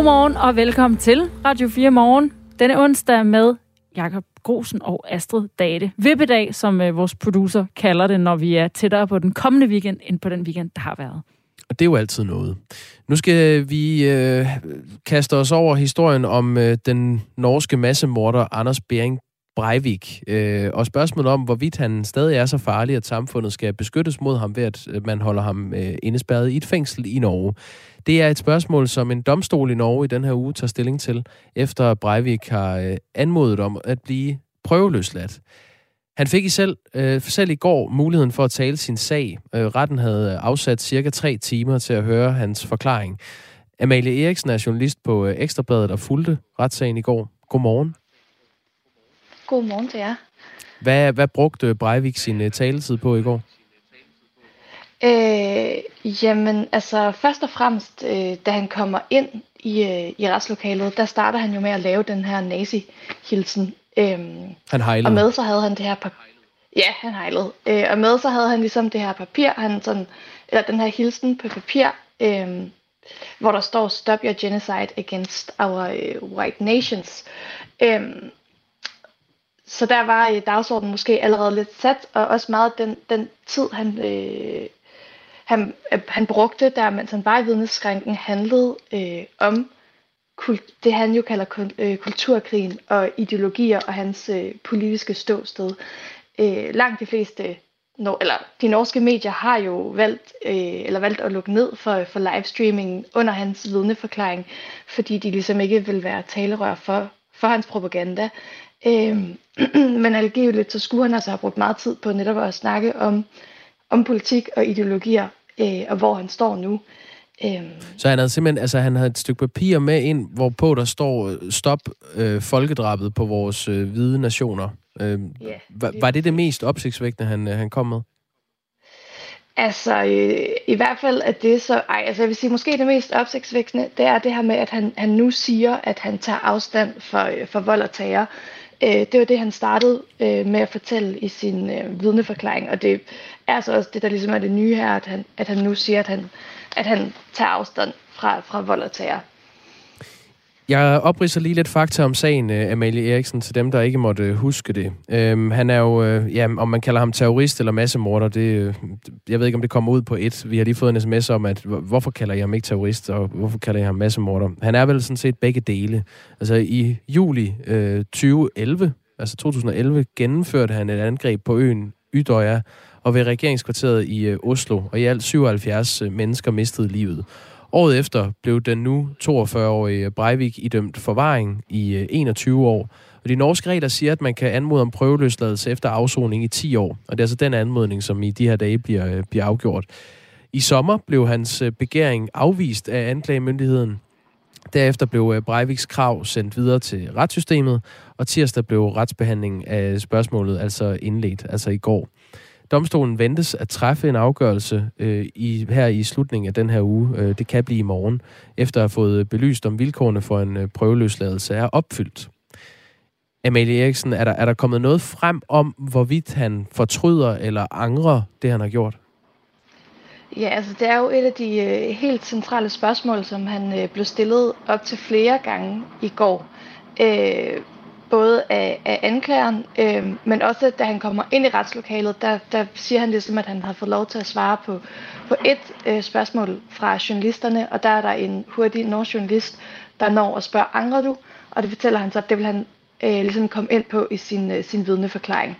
Godmorgen og velkommen til Radio 4 Morgen. Denne onsdag med Jakob Grosen og Astrid Date. Vippedag, som øh, vores producer kalder det, når vi er tættere på den kommende weekend, end på den weekend, der har været. Og det er jo altid noget. Nu skal vi øh, kaste os over historien om øh, den norske massemorder Anders Bering Breivik. Øh, og spørgsmålet om, hvorvidt han stadig er så farlig, at samfundet skal beskyttes mod ham ved, at man holder ham øh, indespærret i et fængsel i Norge. Det er et spørgsmål, som en domstol i Norge i den her uge tager stilling til, efter Breivik har øh, anmodet om at blive prøveløsladt. Han fik i selv, øh, selv i går muligheden for at tale sin sag. Øh, retten havde øh, afsat cirka tre timer til at høre hans forklaring. Amalie Eriksen er journalist på øh, Ekstrabladet og fulgte retssagen i går. Godmorgen. Godmorgen til jer. Hvad, hvad brugte Breivik sin uh, taletid på i går? Øh, jamen, altså først og fremmest, øh, da han kommer ind i, øh, i retslokalet, der starter han jo med at lave den her nazi-hilsen. Øh, han hejlede. Og med så havde han det her papir. Ja, han hejlede. Øh, og med så havde han ligesom det her papir, han sådan, eller den her hilsen på papir, øh, hvor der står Stop your genocide against our uh, white nations. Øh, så der var øh, dagsordenen måske allerede lidt sat, og også meget den, den tid, han, øh, han, øh, han brugte der, mens han var i vidneskrænken, handlede øh, om kult, det, han jo kalder øh, kulturkrigen og ideologier og hans øh, politiske ståsted. Øh, langt de fleste, no, eller de norske medier har jo valgt, øh, eller valgt at lukke ned for, for livestreamingen under hans vidneforklaring, fordi de ligesom ikke vil være talerør for, for hans propaganda. Øh, men alligevel så skulle han altså have brugt meget tid på netop at snakke om, om politik og ideologier, øh, og hvor han står nu. Øh, så han havde simpelthen, altså han havde et stykke papir med ind, hvorpå der står, øh, stop øh, folkedrabet på vores øh, hvide nationer. Øh, ja, var, var det det mest opsigtsvækkende, han, øh, han kom med? Altså, øh, i hvert fald er det så... Ej, altså jeg vil sige, måske det mest opsigtsvækkende, det er det her med, at han, han nu siger, at han tager afstand for, øh, for vold og terror. Øh, det var det, han startede øh, med at fortælle i sin øh, vidneforklaring, og det er så også det, der ligesom er det nye her, at han, at han nu siger, at han, at han tager afstand fra, fra vold og terror. Jeg opridser lige lidt fakta om sagen, øh, Amalie Eriksen, til dem, der ikke måtte øh, huske det. Øhm, han er jo, øh, ja, om man kalder ham terrorist eller massemorder, det, øh, jeg ved ikke, om det kommer ud på et. Vi har lige fået en sms om, at hvorfor kalder jeg ham ikke terrorist, og hvorfor kalder jeg ham massemorder? Han er vel sådan set begge dele. Altså i juli øh, 2011, altså 2011, gennemførte han et angreb på øen Ydøya og ved regeringskvarteret i øh, Oslo, og i alt 77 mennesker mistede livet. Året efter blev den nu 42-årige Breivik idømt forvaring i øh, 21 år. Og de norske regler siger, at man kan anmode om prøveløsladelse efter afsoning i 10 år. Og det er altså den anmodning, som i de her dage bliver, øh, bliver afgjort. I sommer blev hans øh, begæring afvist af anklagemyndigheden. Derefter blev Breiviks krav sendt videre til retssystemet, og tirsdag blev retsbehandlingen af spørgsmålet altså indledt, altså i går. Domstolen ventes at træffe en afgørelse øh, i, her i slutningen af den her uge. Øh, det kan blive i morgen, efter at have fået belyst, om vilkårene for en øh, prøveløsladelse er opfyldt. Amalie Eriksen, er der, er der kommet noget frem om, hvorvidt han fortryder eller angrer det, han har gjort? Ja, altså det er jo et af de øh, helt centrale spørgsmål, som han øh, blev stillet op til flere gange i går. Øh, både af, af anklageren, øh, men også da han kommer ind i retslokalet, der, der siger han ligesom, at han har fået lov til at svare på, på et øh, spørgsmål fra journalisterne, og der er der en hurtig norsk journalist, der når og spørger, angrer du? Og det fortæller han så, at det vil han øh, ligesom komme ind på i sin, øh, sin vidneforklaring.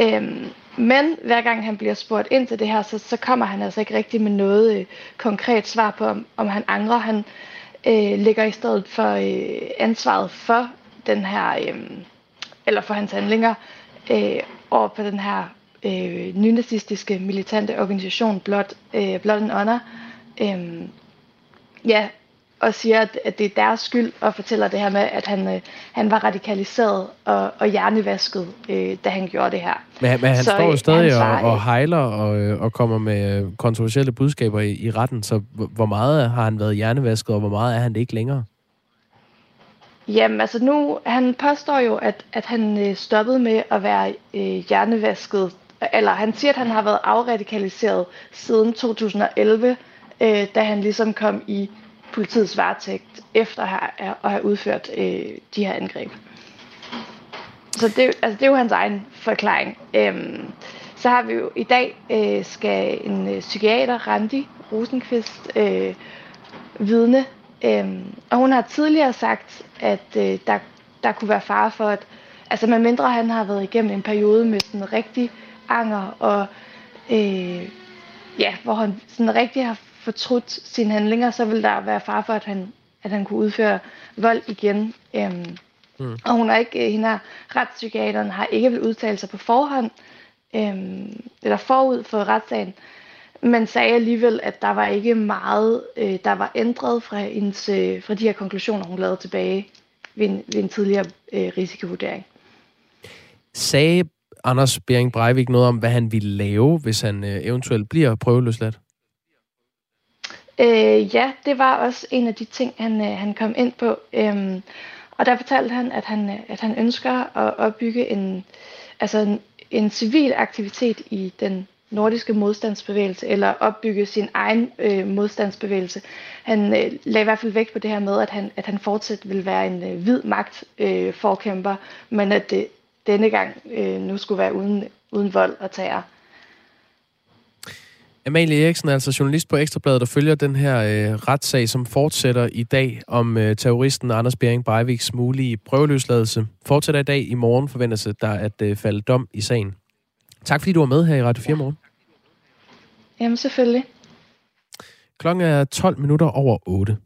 Øh, men hver gang han bliver spurgt ind til det her, så, så kommer han altså ikke rigtig med noget øh, konkret svar på, om, om han angrer. Han øh, ligger i stedet for øh, ansvaret for den her, øh, eller for hans handlinger, øh, over på den her øh, nynazistiske militante organisation Blood, øh, Blood and Honor. Øh, ja, og siger, at, at det er deres skyld, og fortæller det her med, at han, øh, han var radikaliseret og, og hjernevasket, øh, da han gjorde det her. Men, men han så, står jo øh, stadig og, og hejler og, øh, og kommer med øh, kontroversielle budskaber i, i retten, så hvor meget har han været hjernevasket, og hvor meget er han det ikke længere? Jamen, altså nu, han påstår jo, at, at han øh, stoppede med at være øh, hjernevasket, eller han siger, at han har været afradikaliseret siden 2011, øh, da han ligesom kom i politiets varetægt efter at have, at have udført øh, de her angreb. Så det, altså, det er jo hans egen forklaring. Øhm, så har vi jo i dag øh, skal en øh, psykiater, Randi Rosenqvist, øh, vidne. Øh, og hun har tidligere sagt, at øh, der, der kunne være fare for, at altså medmindre han har været igennem en periode med sådan rigtig anger, og øh, ja, hvor han sådan rigtig har fortrudt sine handlinger, så vil der være fare for, at han, at han kunne udføre vold igen. Øhm, mm. Og hun har ikke, hende her retspsykiateren har ikke vil udtale sig på forhånd, øhm, eller forud for retssagen, men sagde alligevel, at der var ikke meget, øh, der var ændret fra, hendes, øh, fra de her konklusioner, hun lavede tilbage ved en, ved en tidligere øh, risikovurdering. Sagde Anders Bering Breivik noget om, hvad han ville lave, hvis han øh, eventuelt bliver prøveløsladt? Øh, ja, det var også en af de ting, han, øh, han kom ind på. Øhm, og der fortalte han, at han, øh, at han ønsker at opbygge en, altså en, en civil aktivitet i den nordiske modstandsbevægelse, eller opbygge sin egen øh, modstandsbevægelse. Han øh, lagde i hvert fald vægt på det her med, at han, at han fortsat vil være en øh, hvid magt øh, forkæmper, men at det denne gang øh, nu skulle være uden, uden vold og terror. Amalie Eriksen er altså journalist på Ekstrabladet, der følger den her øh, retssag, som fortsætter i dag om øh, terroristen Anders Bering Breiviks mulige prøveløsladelse. Fortsætter i dag. I morgen forventes der at øh, falde dom i sagen. Tak fordi du var med her i Radio 4 morgen. Jamen selvfølgelig. Klokken er 12 minutter over 8.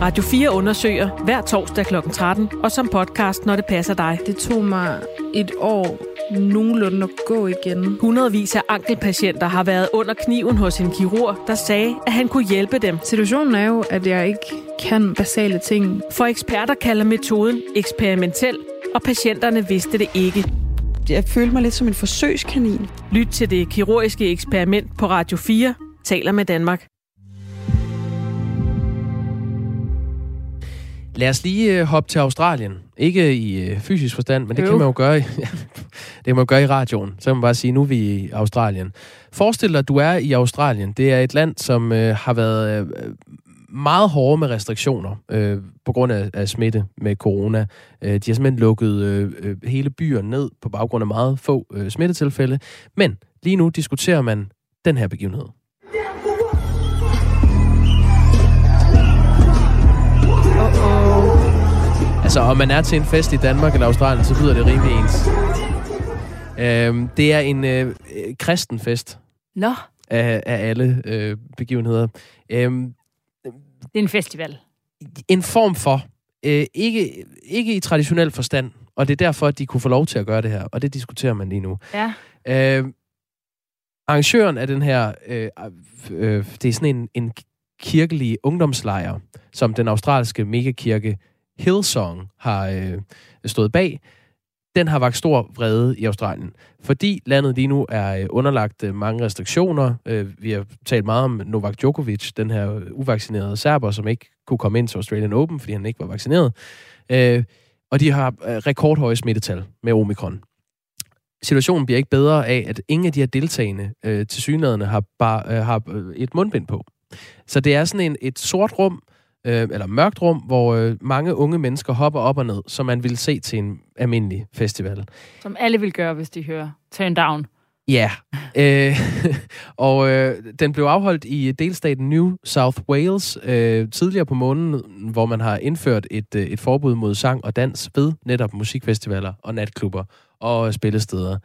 Radio 4 undersøger hver torsdag kl. 13, og som podcast, når det passer dig. Det tog mig et år nogenlunde at gå igen. Hundredvis af ankelpatienter har været under kniven hos en kirurg, der sagde, at han kunne hjælpe dem. Situationen er jo, at jeg ikke kan basale ting. For eksperter kalder metoden eksperimentel, og patienterne vidste det ikke. Jeg følte mig lidt som en forsøgskanin. Lyt til det kirurgiske eksperiment på Radio 4, taler med Danmark. Lad os lige øh, hoppe til Australien. Ikke i øh, fysisk forstand, men det jo. kan man jo gøre i, det kan man jo gøre i radioen. Så kan man bare sige, nu er vi i Australien. Forestil dig, at du er i Australien. Det er et land, som øh, har været øh, meget hårde med restriktioner øh, på grund af, af smitte med corona. Øh, de har simpelthen lukket øh, øh, hele byer ned på baggrund af meget få øh, smittetilfælde. Men lige nu diskuterer man den her begivenhed. Altså, om man er til en fest i Danmark eller Australien, så lyder det rimelig ens. Øhm, det er en øh, kristen fest. Nå. Af, af alle øh, begivenheder. Øhm, det er en festival. En form for. Øh, ikke, ikke i traditionel forstand. Og det er derfor, at de kunne få lov til at gøre det her. Og det diskuterer man lige nu. Ja. Øh, arrangøren af den her, øh, øh, det er sådan en, en kirkelig ungdomslejr, som den australske megakirke Hillsong har øh, stået bag, den har vagt stor vrede i Australien. Fordi landet lige nu er øh, underlagt øh, mange restriktioner. Øh, vi har talt meget om Novak Djokovic, den her uvaccinerede serber, som ikke kunne komme ind til Australian Open, fordi han ikke var vaccineret. Og de har rekordhøje smittetal med omikron. Situationen bliver ikke bedre af, at ingen af de her deltagende til synlædende har, bare, har et mundbind på. Så det er sådan en, et sort rum, øh, eller mørkt rum, hvor øh, mange unge mennesker hopper op og ned, som man vil se til en almindelig festival. Som alle vil gøre, hvis de hører Turn Down. Ja, øh, og øh, den blev afholdt i delstaten New South Wales øh, tidligere på måneden, hvor man har indført et, øh, et forbud mod sang og dans ved netop musikfestivaler og natklubber og spillesteder.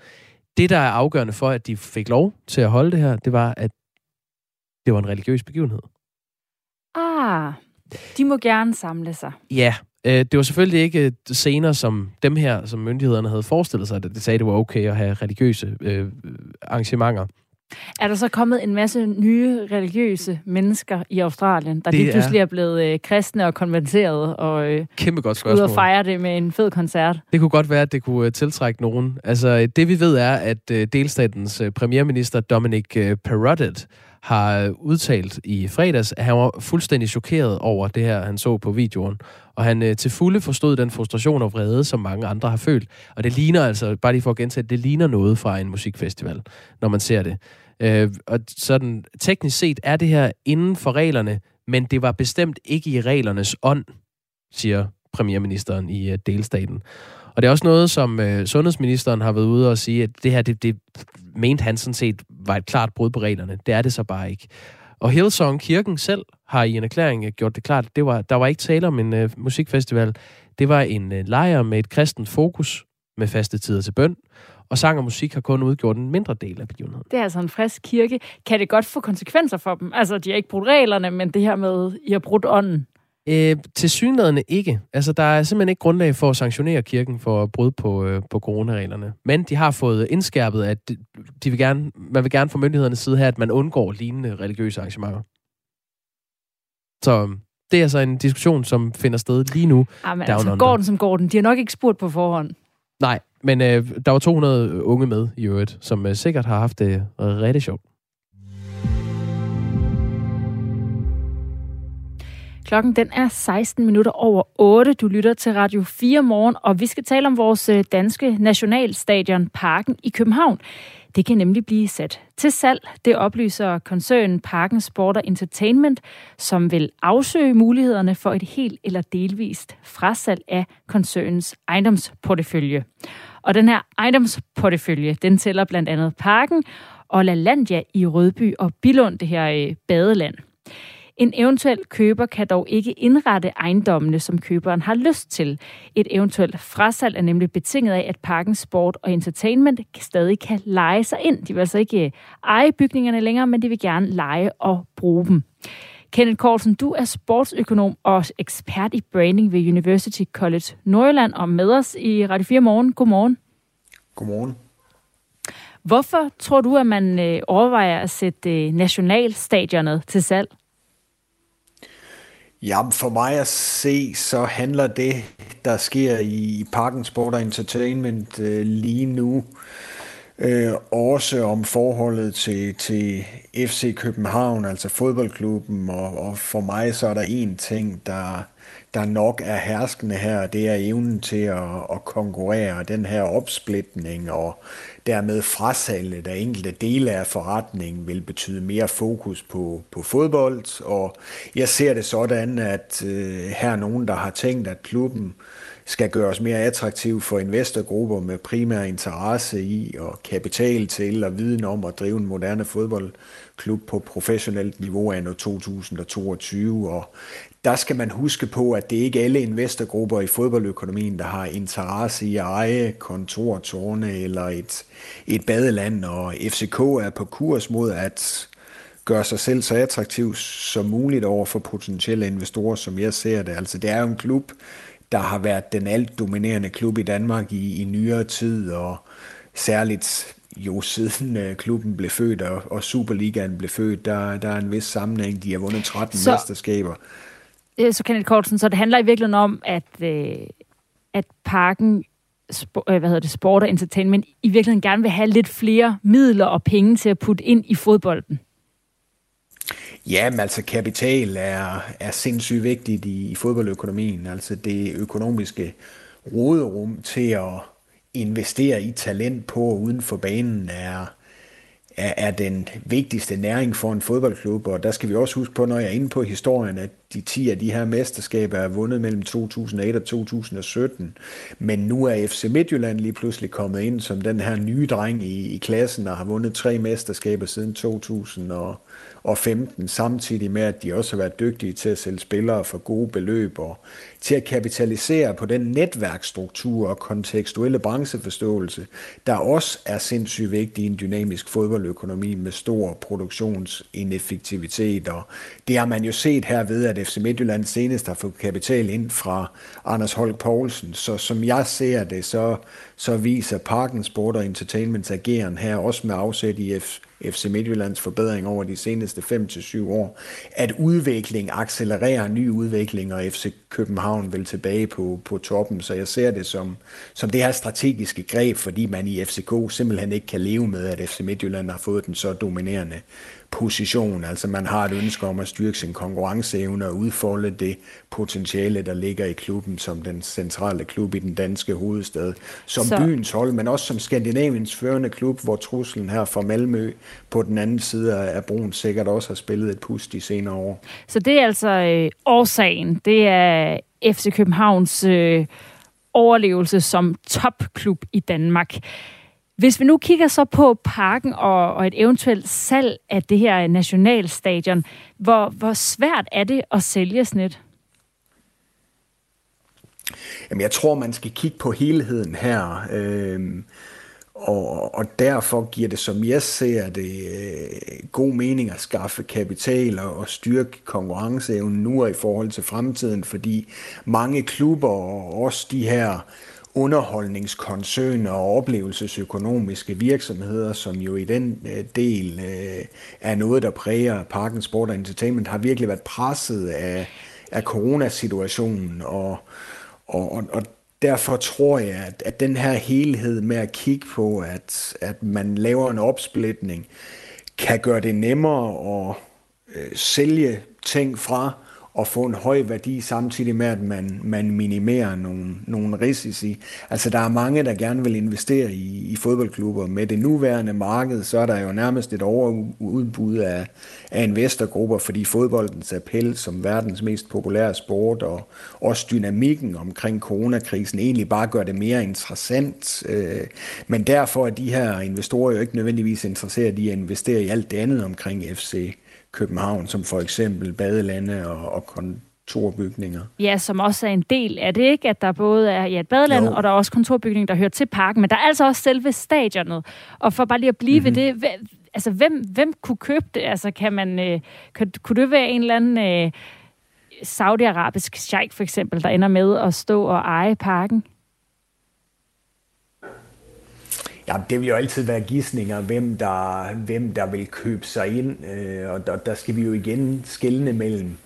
Det, der er afgørende for, at de fik lov til at holde det her, det var, at det var en religiøs begivenhed. Ah, de må gerne samle sig. Ja, øh, det var selvfølgelig ikke scener som dem her, som myndighederne havde forestillet sig, at det sagde, at det var okay at have religiøse øh, arrangementer. Er der så kommet en masse nye religiøse mennesker i Australien, der det lige pludselig er, er blevet øh, kristne og konverteret og øh, Kæmpe godt spørgsmål. ud og fejre det med en fed koncert? Det kunne godt være, at det kunne øh, tiltrække nogen. Altså, det vi ved er, at øh, delstatens øh, premierminister Dominic øh, Perrottet har udtalt i fredags, at han var fuldstændig chokeret over det her, han så på videoen. Og han øh, til fulde forstod den frustration og vrede, som mange andre har følt. Og det ligner altså, bare lige for at gentage, det ligner noget fra en musikfestival, når man ser det. Øh, og sådan, teknisk set er det her inden for reglerne, men det var bestemt ikke i reglernes ånd, siger premierministeren i øh, delstaten. Og det er også noget, som øh, sundhedsministeren har været ude og sige, at det her, det, det mente han sådan set var et klart brud på reglerne. Det er det så bare ikke. Og Hillsong Kirken selv har i en erklæring øh, gjort det klart, at det var, der var ikke tale om en øh, musikfestival. Det var en øh, lejr med et kristent fokus med faste tider til bøn, og sang og musik har kun udgjort en mindre del af begivenheden. Det er altså en frisk kirke. Kan det godt få konsekvenser for dem? Altså, de har ikke brudt reglerne, men det her med, I har brudt ånden. Øh, til synlædende ikke. Altså, der er simpelthen ikke grundlag for at sanktionere kirken for at bryde på, øh, på coronareglerne. Men de har fået indskærpet, at de, vil gerne, man vil gerne fra myndighedernes side her, at man undgår lignende religiøse arrangementer. Så det er altså en diskussion, som finder sted lige nu. Jamen, altså, går den som går den. De har nok ikke spurgt på forhånd. Nej, men øh, der var 200 unge med i øvrigt, som øh, sikkert har haft det rigtig sjovt. Klokken den er 16 minutter over 8. Du lytter til Radio 4 morgen, og vi skal tale om vores øh, danske nationalstadion Parken i København. Det kan nemlig blive sat til salg. Det oplyser koncernen Parken Sport Entertainment, som vil afsøge mulighederne for et helt eller delvist frasalg af koncernens ejendomsportefølje. Og den her ejendomsportefølje, den tæller blandt andet Parken og LaLandia i Rødby og Bilund, det her øh, badeland. En eventuel køber kan dog ikke indrette ejendommene, som køberen har lyst til. Et eventuelt frasalg er nemlig betinget af, at Parken Sport og Entertainment stadig kan lege sig ind. De vil altså ikke øh, eje bygningerne længere, men de vil gerne lege og bruge dem. Kenneth Korsen, du er sportsøkonom og ekspert i branding ved University College Nordjylland og med os i Radio 4 Morgen. Godmorgen. Godmorgen. Hvorfor tror du, at man øh, overvejer at sætte øh, nationalstadionet til salg? Jamen for mig at se, så handler det, der sker i Parken Sport og Entertainment øh, lige nu, øh, også om forholdet til, til FC København, altså fodboldklubben, og, og for mig så er der en ting, der, der nok er herskende her, det er evnen til at, at konkurrere, den her opsplitning og dermed frasalget af enkelte dele af forretningen vil betyde mere fokus på, på fodbold, og jeg ser det sådan, at øh, her er nogen, der har tænkt, at klubben skal gøres mere attraktiv for investorgrupper med primær interesse i og kapital til og viden om at drive en moderne fodboldklub på professionelt niveau af 2022. Og der skal man huske på, at det ikke er alle investorgrupper i fodboldøkonomien, der har interesse i at eje kontortårne eller et, et badeland, og FCK er på kurs mod at gøre sig selv så attraktiv som muligt over for potentielle investorer, som jeg ser det. Altså det er jo en klub, der har været den alt dominerende klub i Danmark i, i nyere tid, og særligt jo siden uh, klubben blev født, og, og Superligaen blev født, der, der er en vis sammenhæng. De har vundet 13 så, mesterskaber. Øh, så Kenneth Kortsen, så det handler i virkeligheden om, at, øh, at parken øh, hvad hedder det, sport og entertainment i virkeligheden gerne vil have lidt flere midler og penge til at putte ind i fodbolden? Ja, men altså kapital er, er sindssygt vigtigt i, i fodboldøkonomien. Altså det økonomiske råderum til at investere i talent på uden for banen er, er, er den vigtigste næring for en fodboldklub, og der skal vi også huske på, når jeg er inde på historien, at de 10 af de her mesterskaber er vundet mellem 2008 og 2017, men nu er FC Midtjylland lige pludselig kommet ind som den her nye dreng i, i klassen, og har vundet tre mesterskaber siden 2000 og og 15, samtidig med, at de også har været dygtige til at sælge spillere for gode beløb og til at kapitalisere på den netværkstruktur og kontekstuelle brancheforståelse, der også er sindssygt vigtig i en dynamisk fodboldøkonomi med stor produktionsineffektivitet. Og det har man jo set her ved, at FC Midtjylland senest har fået kapital ind fra Anders Holk Poulsen. Så som jeg ser det, så, så viser Parken Sport og Entertainments ageren her også med afsæt i F FC Midtjyllands forbedring over de seneste 5-7 år, at udvikling accelererer ny udvikling, og FC København vil tilbage på, på toppen. Så jeg ser det som, som det her strategiske greb, fordi man i FCK simpelthen ikke kan leve med, at FC Midtjylland har fået den så dominerende position. Altså man har et ønske om at styrke sin konkurrenceevne og udfolde det potentiale, der ligger i klubben som den centrale klub i den danske hovedstad. Som Så... byens hold, men også som Skandinaviens førende klub, hvor truslen her fra Malmø på den anden side af broen sikkert også har spillet et pust de senere år. Så det er altså øh, årsagen. Det er FC Københavns øh, overlevelse som topklub i Danmark. Hvis vi nu kigger så på parken og, og et eventuelt salg af det her nationalstadion, hvor, hvor svært er det at sælge snit? Jamen, jeg tror, man skal kigge på helheden her. Øhm og, og derfor giver det, som jeg ser det, øh, god mening at skaffe kapital og, og styrke konkurrenceevnen nu og i forhold til fremtiden, fordi mange klubber og også de her underholdningskoncerner og oplevelsesøkonomiske virksomheder, som jo i den øh, del øh, er noget, der præger Parken Sport og Entertainment, har virkelig været presset af, af coronasituationen. Og, og, og, og derfor tror jeg, at, at den her helhed med at kigge på, at, at man laver en opsplitning, kan gøre det nemmere at øh, sælge ting fra at få en høj værdi, samtidig med, at man, man minimerer nogle, nogle risici. Altså, der er mange, der gerne vil investere i, i fodboldklubber. Med det nuværende marked, så er der jo nærmest et overudbud af, af investorgrupper, fordi fodboldens appel som verdens mest populære sport, og også dynamikken omkring coronakrisen, egentlig bare gør det mere interessant. Øh, men derfor er de her investorer jo ikke nødvendigvis interesseret i at investere i alt det andet omkring FC København, som for eksempel badelande og, og kontorbygninger. Ja, som også er en del af det, ikke? At der både er ja, et badeland, jo. og der er også kontorbygninger, der hører til parken, men der er altså også selve stadionet. Og for bare lige at blive mm-hmm. ved mhm. det, altså hvem, hvem kunne købe det? Altså kan man, øh, kunne, kunne det være en eller anden øh, saudiarabisk sheik for eksempel, der ender med at stå og eje parken? Ja, det vil jo altid være gissninger, hvem der, hvem der vil købe sig ind, øh, og der, der skal vi jo igen skille mellem,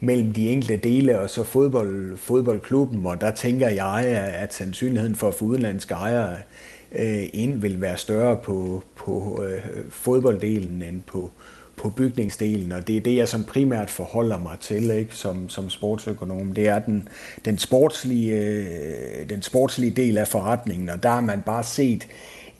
mellem de enkelte dele og så fodbold, fodboldklubben, og der tænker jeg, at sandsynligheden for at få udenlandske ejere øh, ind vil være større på, på øh, fodbolddelen end på, på bygningsdelen, og det er det, jeg som primært forholder mig til ikke, som, som sportsøkonom. Det er den, den, sportslige, øh, den sportslige del af forretningen, og der har man bare set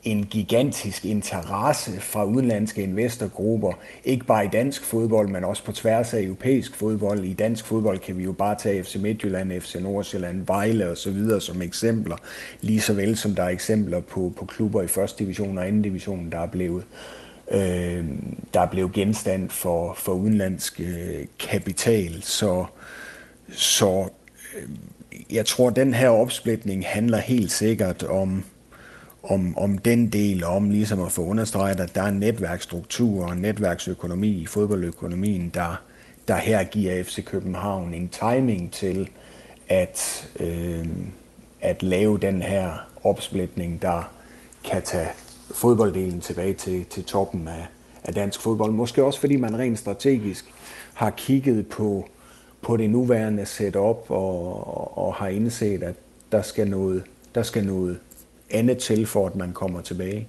en gigantisk interesse fra udenlandske investorgrupper, ikke bare i dansk fodbold, men også på tværs af europæisk fodbold. I dansk fodbold kan vi jo bare tage FC Midtjylland, FC Nordsjælland, Vejle og så videre som eksempler, lige så vel som der er eksempler på, på klubber i første division og anden division, der er blevet øh, der er blevet genstand for, for udenlandsk øh, kapital. Så, så øh, jeg tror, at den her opsplitning handler helt sikkert om om, om den del, om ligesom at få understreget, at der er en netværksstruktur og en netværksøkonomi i fodboldøkonomien, der, der her giver FC København en timing til at, øh, at lave den her opsplitning, der kan tage fodbolddelen tilbage til, til toppen af, af dansk fodbold. Måske også fordi man rent strategisk har kigget på, på det nuværende setup og, og har indset, at der skal noget, der skal noget andet til, for at man kommer tilbage.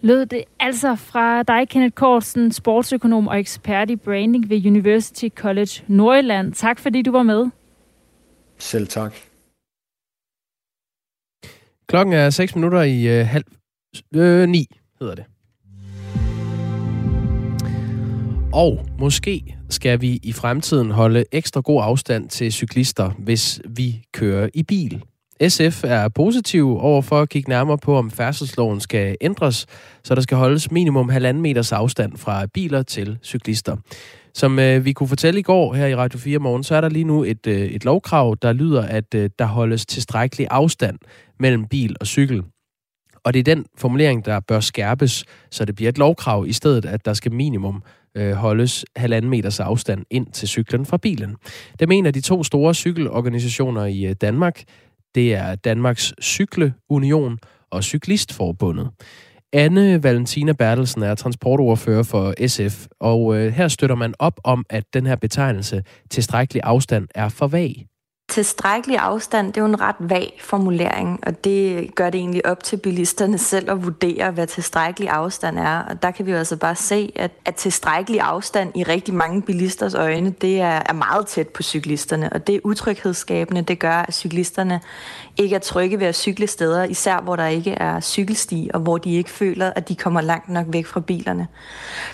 Lød det altså fra dig, Kenneth Korsen, sportsøkonom og ekspert i branding ved University College Nordjylland. Tak fordi du var med. Selv tak. Klokken er 6 minutter i øh, halv øh, 9, hedder det. Og måske skal vi i fremtiden holde ekstra god afstand til cyklister, hvis vi kører i bil. SF er positiv overfor at kigge nærmere på, om færdselsloven skal ændres, så der skal holdes minimum halvanden meters afstand fra biler til cyklister. Som øh, vi kunne fortælle i går her i Radio 4 morgen, så er der lige nu et, øh, et lovkrav, der lyder, at øh, der holdes tilstrækkelig afstand mellem bil og cykel. Og det er den formulering, der bør skærpes, så det bliver et lovkrav i stedet, at der skal minimum øh, holdes halvanden meters afstand ind til cyklen fra bilen. Det mener de to store cykelorganisationer i øh, Danmark, det er Danmarks Cykleunion og Cyklistforbundet. Anne Valentina Bertelsen er transportordfører for SF, og øh, her støtter man op om, at den her betegnelse tilstrækkelig afstand er for vag. Tilstrækkelig afstand, det er jo en ret vag formulering, og det gør det egentlig op til bilisterne selv at vurdere, hvad tilstrækkelig afstand er. Og der kan vi jo altså bare se, at, at tilstrækkelig afstand i rigtig mange bilisters øjne, det er, er meget tæt på cyklisterne, og det er utryghedsskabende. Det gør, at cyklisterne ikke er trygge ved at cykle steder, især hvor der ikke er cykelsti, og hvor de ikke føler, at de kommer langt nok væk fra bilerne.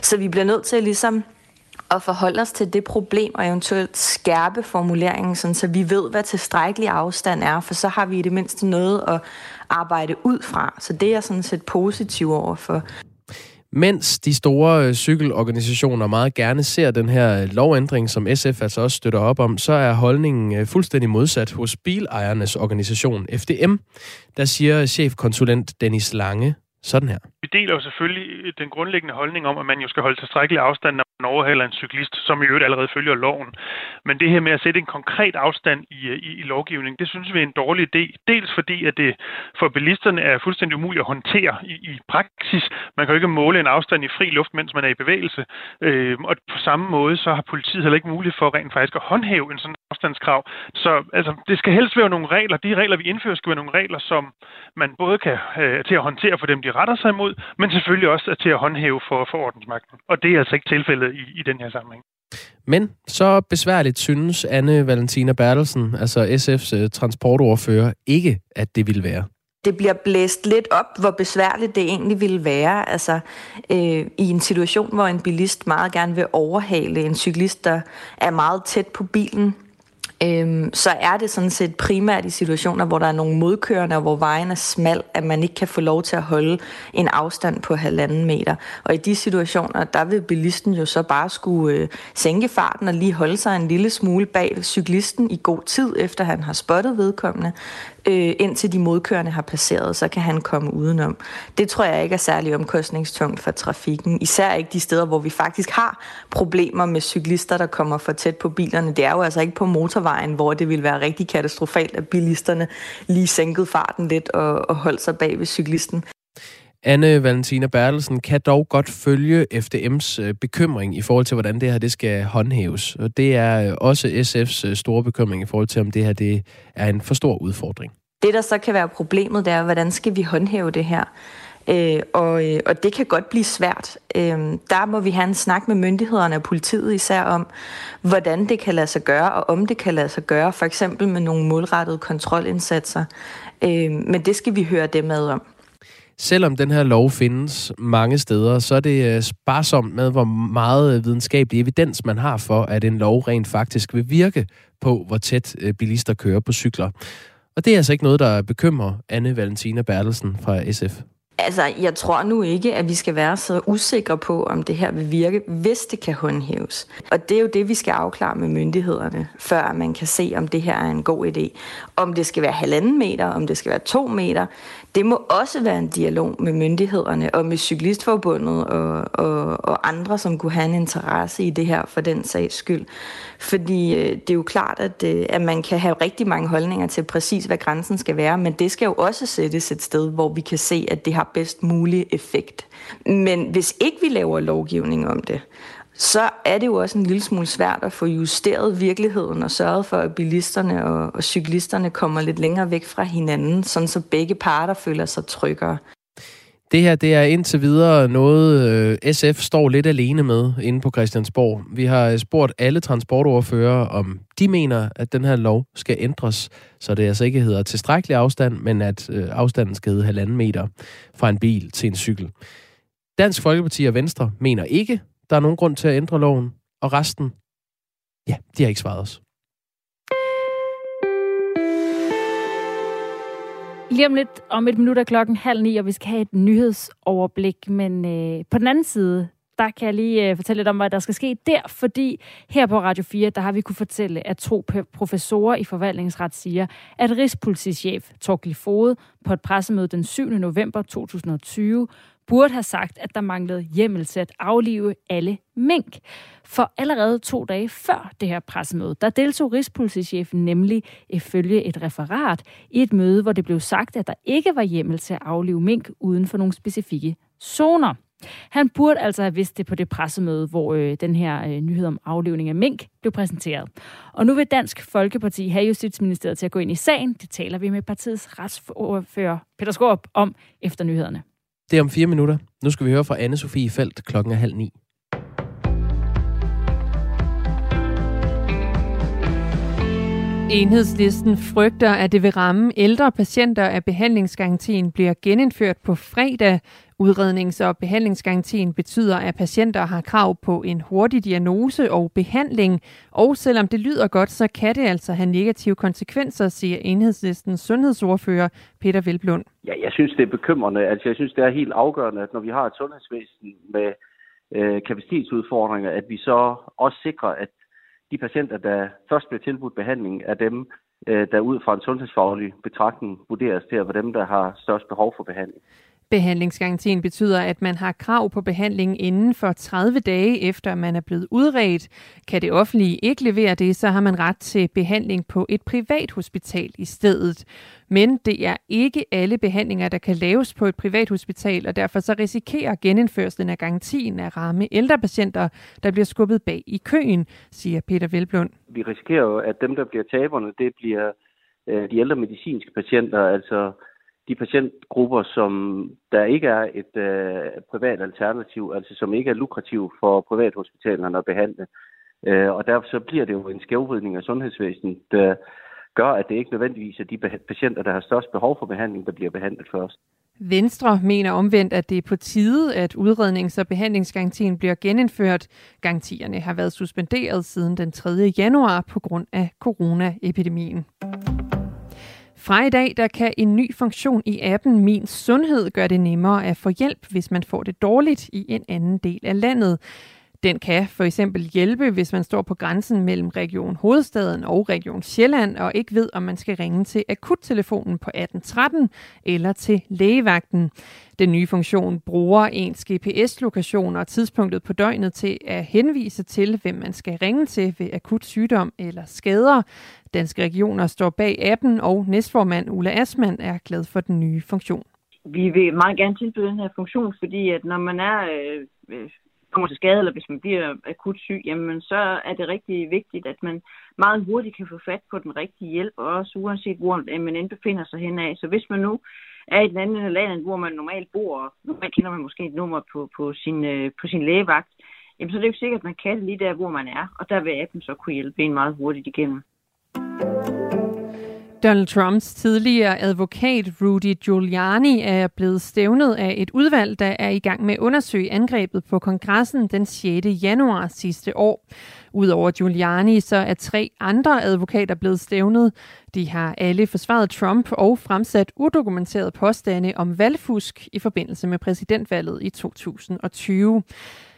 Så vi bliver nødt til ligesom at forholde os til det problem og eventuelt skærpe formuleringen, sådan, så vi ved, hvad tilstrækkelig afstand er, for så har vi i det mindste noget at arbejde ud fra. Så det er sådan set positiv overfor. Mens de store øh, cykelorganisationer meget gerne ser den her lovændring, som SF altså også støtter op om, så er holdningen øh, fuldstændig modsat hos bilejernes organisation FDM. Der siger chefkonsulent Dennis Lange sådan her. Vi deler jo selvfølgelig den grundlæggende holdning om, at man jo skal holde tilstrækkelig afstand, når man overhaler en cyklist, som i øvrigt allerede følger loven. Men det her med at sætte en konkret afstand i, i, i lovgivningen, det synes vi er en dårlig idé. Dels fordi, at det for bilisterne er fuldstændig umuligt at håndtere i, i praksis. Man kan jo ikke måle en afstand i fri luft, mens man er i bevægelse. Øh, og på samme måde, så har politiet heller ikke mulighed for rent faktisk at håndhæve en sådan afstandskrav. Så altså, det skal helst være nogle regler. De regler, vi indfører, skal være nogle regler, som man både kan øh, til at håndtere for dem, de retter sig imod, men selvfølgelig også til at håndhæve for, for ordensmagten. Og det er altså ikke tilfældet i, i den her sammenhæng. Men så besværligt synes Anne Valentina Bertelsen, altså SF's øh, transportordfører, ikke, at det ville være det bliver blæst lidt op, hvor besværligt det egentlig ville være. Altså, øh, I en situation, hvor en bilist meget gerne vil overhale en cyklist, der er meget tæt på bilen, øhm, så er det sådan set primært i situationer, hvor der er nogle modkørende, og hvor vejen er smal, at man ikke kan få lov til at holde en afstand på halvanden meter. Og i de situationer, der vil bilisten jo så bare skulle øh, sænke farten og lige holde sig en lille smule bag cyklisten i god tid, efter han har spottet vedkommende, øh, indtil de modkørende har passeret, så kan han komme udenom. Det tror jeg ikke er særlig omkostningstungt for trafikken. Især ikke de steder, hvor vi faktisk har problemer med cyklister, der kommer for tæt på bilerne. Det er jo altså ikke på motorvejen, hvor det vil være rigtig katastrofalt, at bilisterne lige sænkede farten lidt og, og holdt sig bag ved cyklisten. Anne Valentina Bertelsen kan dog godt følge FDM's øh, bekymring i forhold til, hvordan det her det skal håndhæves. Og det er øh, også SF's øh, store bekymring i forhold til, om det her det er en for stor udfordring. Det, der så kan være problemet, det er, hvordan skal vi håndhæve det her? Øh, og, øh, og det kan godt blive svært. Øh, der må vi have en snak med myndighederne og politiet især om, hvordan det kan lade sig gøre, og om det kan lade sig gøre, for eksempel med nogle målrettede kontrolindsatser. Øh, men det skal vi høre dem med om. Selvom den her lov findes mange steder, så er det øh, sparsomt med, hvor meget øh, videnskabelig evidens man har for, at en lov rent faktisk vil virke på, hvor tæt øh, bilister kører på cykler. Og det er altså ikke noget, der bekymrer Anne Valentina Bertelsen fra SF. Altså, jeg tror nu ikke, at vi skal være så usikre på, om det her vil virke, hvis det kan håndhæves. Og det er jo det, vi skal afklare med myndighederne, før man kan se, om det her er en god idé. Om det skal være halvanden meter, om det skal være to meter, det må også være en dialog med myndighederne og med Cyklistforbundet og, og, og andre, som kunne have en interesse i det her for den sags skyld. Fordi øh, det er jo klart, at, øh, at man kan have rigtig mange holdninger til præcis, hvad grænsen skal være, men det skal jo også sættes et sted, hvor vi kan se, at det har bedst mulig effekt. Men hvis ikke vi laver lovgivning om det, så er det jo også en lille smule svært at få justeret virkeligheden og sørget for, at bilisterne og, og cyklisterne kommer lidt længere væk fra hinanden, sådan så begge parter føler sig tryggere. Det her det er indtil videre noget, øh, SF står lidt alene med inde på Christiansborg. Vi har øh, spurgt alle transportordfører, om de mener, at den her lov skal ændres, så det altså ikke hedder tilstrækkelig afstand, men at øh, afstanden skal hedde halvanden meter fra en bil til en cykel. Dansk Folkeparti og Venstre mener ikke, der er nogen grund til at ændre loven, og resten, ja, de har ikke svaret os. Lige om lidt, om et minut er klokken halv ni, og vi skal have et nyhedsoverblik. Men øh, på den anden side, der kan jeg lige øh, fortælle lidt om, hvad der skal ske der, fordi her på Radio 4, der har vi kunne fortælle, at to professorer i forvaltningsret siger, at Rigspolitichef Torgild Fode på et pressemøde den 7. november 2020 burde have sagt, at der manglede hjemmel til at aflive alle mink. For allerede to dage før det her pressemøde, der deltog Rigspolitichefen nemlig ifølge et referat i et møde, hvor det blev sagt, at der ikke var hjemmel til at aflive mink uden for nogle specifikke zoner. Han burde altså have vidst det på det pressemøde, hvor øh, den her øh, nyhed om aflivning af mink blev præsenteret. Og nu vil Dansk Folkeparti have Justitsministeriet til at gå ind i sagen. Det taler vi med partiets retsordfører Peter Skorp om efter nyhederne. Det er om fire minutter. Nu skal vi høre fra anne Sofie Felt klokken er halv ni. Enhedslisten frygter, at det vil ramme ældre patienter, at behandlingsgarantien bliver genindført på fredag. Udrednings- og behandlingsgarantien betyder, at patienter har krav på en hurtig diagnose og behandling, og selvom det lyder godt, så kan det altså have negative konsekvenser, siger enhedslistens sundhedsordfører Peter Velblund. Ja, jeg synes, det er bekymrende. Altså, jeg synes, det er helt afgørende, at når vi har et sundhedsvæsen med øh, kapacitetsudfordringer, at vi så også sikrer, at de patienter, der først bliver tilbudt behandling, er dem, øh, der ud fra en sundhedsfaglig betragtning vurderes til at være dem, der har størst behov for behandling. Behandlingsgarantien betyder, at man har krav på behandling inden for 30 dage efter man er blevet udredt. Kan det offentlige ikke levere det, så har man ret til behandling på et privat hospital i stedet. Men det er ikke alle behandlinger, der kan laves på et privat hospital, og derfor så risikerer genindførslen af garantien at ramme ældre patienter, der bliver skubbet bag i køen, siger Peter Velblund. Vi risikerer jo, at dem, der bliver taberne, det bliver øh, de ældre medicinske patienter, altså de patientgrupper, som der ikke er et øh, privat alternativ, altså som ikke er lukrativ for privathospitalerne at behandle. Øh, og derfor så bliver det jo en skævvridning af sundhedsvæsenet, der gør, at det ikke nødvendigvis er de patienter, der har størst behov for behandling, der bliver behandlet først. Venstre mener omvendt, at det er på tide, at udrednings- og behandlingsgarantien bliver genindført. Garantierne har været suspenderet siden den 3. januar på grund af coronaepidemien. Fra i dag der kan en ny funktion i appen Min Sundhed gøre det nemmere at få hjælp, hvis man får det dårligt i en anden del af landet. Den kan for eksempel hjælpe, hvis man står på grænsen mellem Region Hovedstaden og Region Sjælland og ikke ved, om man skal ringe til akuttelefonen på 1813 eller til lægevagten. Den nye funktion bruger ens GPS-lokation og tidspunktet på døgnet til at henvise til, hvem man skal ringe til ved akut sygdom eller skader. Danske regioner står bag appen, og næstformand Ulla Asman er glad for den nye funktion. Vi vil meget gerne tilbyde den her funktion, fordi at når man er øh, øh kommer til skade, eller hvis man bliver akut syg, jamen så er det rigtig vigtigt, at man meget hurtigt kan få fat på den rigtige hjælp, og også uanset hvor man end befinder sig henad. Så hvis man nu er i et andet land, hvor man normalt bor, og normalt kender man måske et nummer på, på, sin, øh, på sin lægevagt, jamen så er det jo ikke sikkert, at man kan det lige der, hvor man er, og der vil appen så kunne hjælpe en meget hurtigt igennem. Donald Trumps tidligere advokat Rudy Giuliani er blevet stævnet af et udvalg, der er i gang med at undersøge angrebet på kongressen den 6. januar sidste år. Udover Giuliani, så er tre andre advokater blevet stævnet. De har alle forsvaret Trump og fremsat udokumenterede påstande om valgfusk i forbindelse med præsidentvalget i 2020.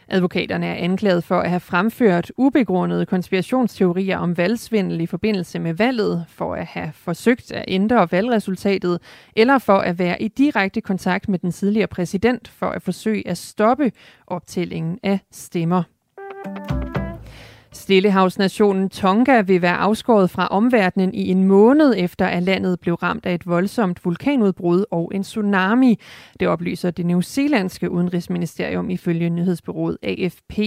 Advokaterne er anklaget for at have fremført ubegrundede konspirationsteorier om valgsvindel i forbindelse med valget, for at have forsøgt at ændre valgresultatet, eller for at være i direkte kontakt med den tidligere præsident for at forsøge at stoppe optællingen af stemmer. Stillehavsnationen Tonga vil være afskåret fra omverdenen i en måned efter, at landet blev ramt af et voldsomt vulkanudbrud og en tsunami. Det oplyser det neuseelandske udenrigsministerium ifølge nyhedsbyrået AFP.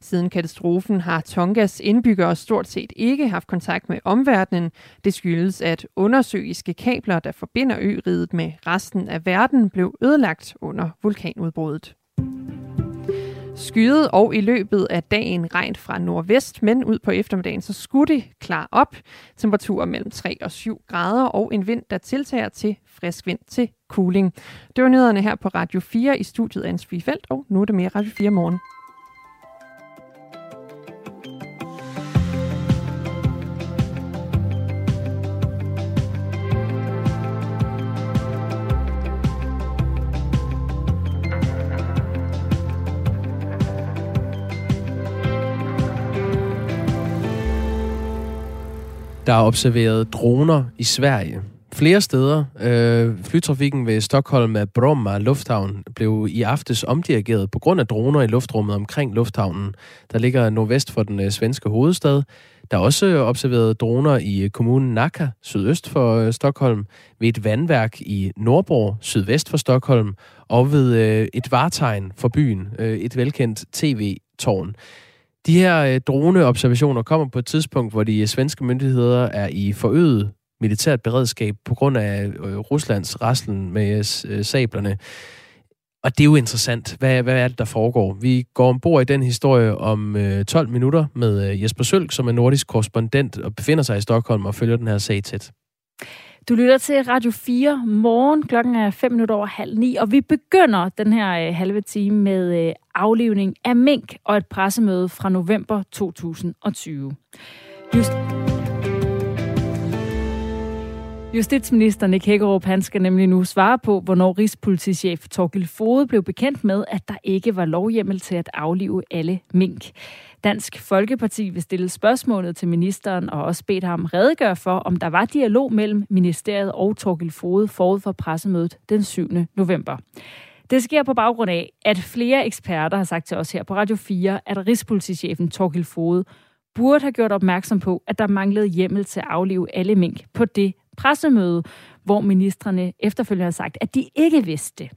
Siden katastrofen har Tongas indbyggere stort set ikke haft kontakt med omverdenen. Det skyldes, at undersøiske kabler, der forbinder ø-riget med resten af verden, blev ødelagt under vulkanudbruddet. Skyet og i løbet af dagen regn fra nordvest, men ud på eftermiddagen så skulle det klar op. Temperaturer mellem 3 og 7 grader og en vind, der tiltager til frisk vind til cooling. Det var nyhederne her på Radio 4 i studiet af Ansvig Felt, og nu er det mere Radio 4 morgen. Der er observeret droner i Sverige. flere steder. Øh, flytrafikken ved Stockholm af Bromma Lufthavn blev i aftes omdirigeret på grund af droner i luftrummet omkring lufthavnen, der ligger nordvest for den øh, svenske hovedstad. Der er også øh, observeret droner i øh, kommunen Nacka, sydøst for øh, Stockholm, ved et vandværk i Nordborg, sydvest for Stockholm, og ved øh, et vartegn for byen, øh, et velkendt tv-tårn. De her øh, droneobservationer kommer på et tidspunkt, hvor de øh, svenske myndigheder er i forøget militært beredskab på grund af øh, Ruslands raslen med øh, øh, sablerne. Og det er jo interessant. Hvad, hvad er det, der foregår? Vi går ombord i den historie om øh, 12 minutter med øh, Jesper Sølk, som er nordisk korrespondent og befinder sig i Stockholm og følger den her sag tæt. Du lytter til Radio 4 morgen. Klokken er 5 minutter over halv ni, og vi begynder den her øh, halve time med øh, aflivning af mink og et pressemøde fra november 2020. Just Justitsminister Nick Hækkerup, han skal nemlig nu svare på, hvornår Rigspolitichef Torgild Fode blev bekendt med, at der ikke var lovhjemmel til at aflive alle mink. Dansk Folkeparti vil stille spørgsmålet til ministeren og også bedt ham redegøre for, om der var dialog mellem ministeriet og Torgild Fode forud for pressemødet den 7. november. Det sker på baggrund af, at flere eksperter har sagt til os her på Radio 4, at Rigspolitichefen Torgild Fode burde have gjort opmærksom på, at der manglede hjemmel til at aflive alle mink på det pressemøde, hvor ministerne efterfølgende har sagt, at de ikke vidste det.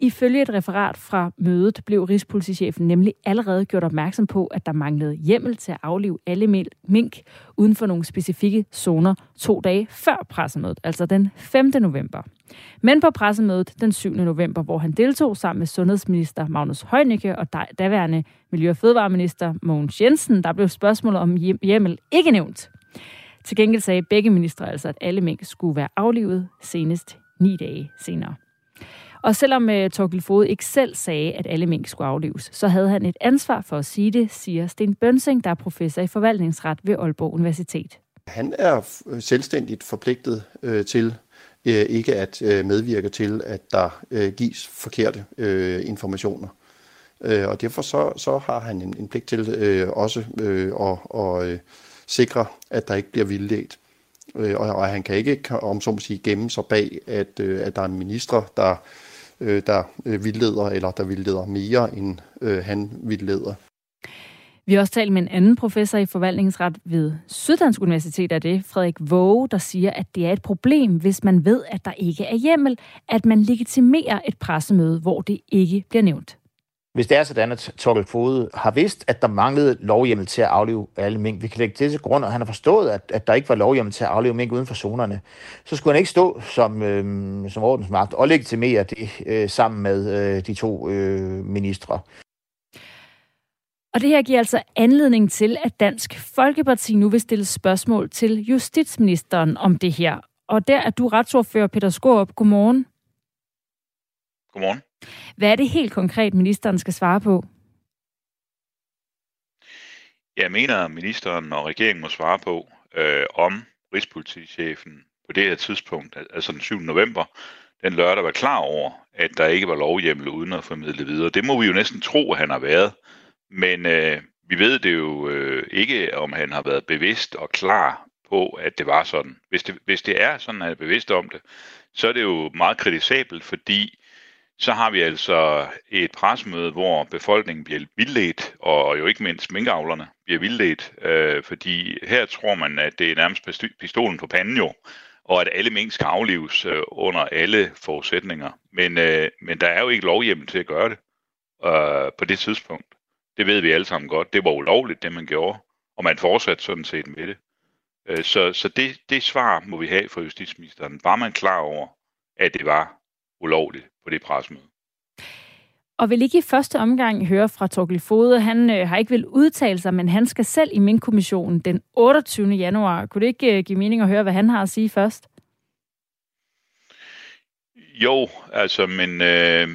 Ifølge et referat fra mødet blev Rigspolitichefen nemlig allerede gjort opmærksom på, at der manglede hjemmel til at aflive alle mink uden for nogle specifikke zoner to dage før pressemødet, altså den 5. november. Men på pressemødet den 7. november, hvor han deltog sammen med sundhedsminister Magnus Heunicke og daværende Miljø- og Fødevareminister Mogens Jensen, der blev spørgsmålet om hjemmel ikke nævnt. Til gengæld sagde begge ministre altså, at alle mink skulle være aflivet senest ni dage senere. Og selvom øh, uh, Torgild Fode ikke selv sagde, at alle mink skulle aflives, så havde han et ansvar for at sige det, siger Sten Bønsing, der er professor i forvaltningsret ved Aalborg Universitet. Han er øh, selvstændigt forpligtet øh, til øh, ikke at øh, medvirke til, at der øh, gives forkerte øh, informationer. Øh, og derfor så, så har han en, en pligt til øh, også øh, at, og, øh, sikre, at der ikke bliver vildledt. Øh, og, og han kan ikke, om så må sige, gemme sig bag, at, øh, at der er en minister, der, øh, der øh, vildleder, eller der vildleder mere, end øh, han vildleder. Vi har også talt med en anden professor i forvaltningsret ved Syddansk Universitet af det, Frederik Våge, der siger, at det er et problem, hvis man ved, at der ikke er hjemmel, at man legitimerer et pressemøde, hvor det ikke bliver nævnt. Hvis det er sådan, at Torkel Fode har vidst, at der manglede lovhjemmel til at aflive alle mink, vi kan lægge det til grund, og han har forstået, at, at der ikke var lovhjemmel til at aflive mink uden for zonerne, så skulle han ikke stå som, øh, som ordensmagt og legitimere det øh, sammen med øh, de to øh, ministre. Og det her giver altså anledning til, at Dansk Folkeparti nu vil stille spørgsmål til justitsministeren om det her. Og der er du retsordfører Peter Skorup. Godmorgen. Godmorgen. Hvad er det helt konkret, ministeren skal svare på? Jeg mener, at ministeren og regeringen må svare på, øh, om Rigspolitichefen på det her tidspunkt, altså den 7. november, den lørdag var klar over, at der ikke var lovhjemmel uden at formidle videre. Det må vi jo næsten tro, at han har været. Men øh, vi ved det jo øh, ikke, om han har været bevidst og klar på, at det var sådan. Hvis det, hvis det er sådan, at han er bevidst om det, så er det jo meget kritisabelt, fordi så har vi altså et presmøde, hvor befolkningen bliver vildledt, og jo ikke mindst minkavlerne bliver vildledt, øh, fordi her tror man, at det er nærmest pistolen på panden jo, og at alle mink skal aflives øh, under alle forudsætninger. Men, øh, men der er jo ikke lovhjem til at gøre det øh, på det tidspunkt. Det ved vi alle sammen godt. Det var ulovligt, det man gjorde, og man fortsatte sådan set med det. Øh, så så det, det svar må vi have fra justitsministeren. Var man klar over, at det var ulovligt på det presmøde. Og vil ikke i første omgang høre fra Torgild Fode. Han øh, har ikke vil udtale sig, men han skal selv i min kommissionen den 28. januar. Kunne det ikke øh, give mening at høre, hvad han har at sige først? Jo, altså, men øh,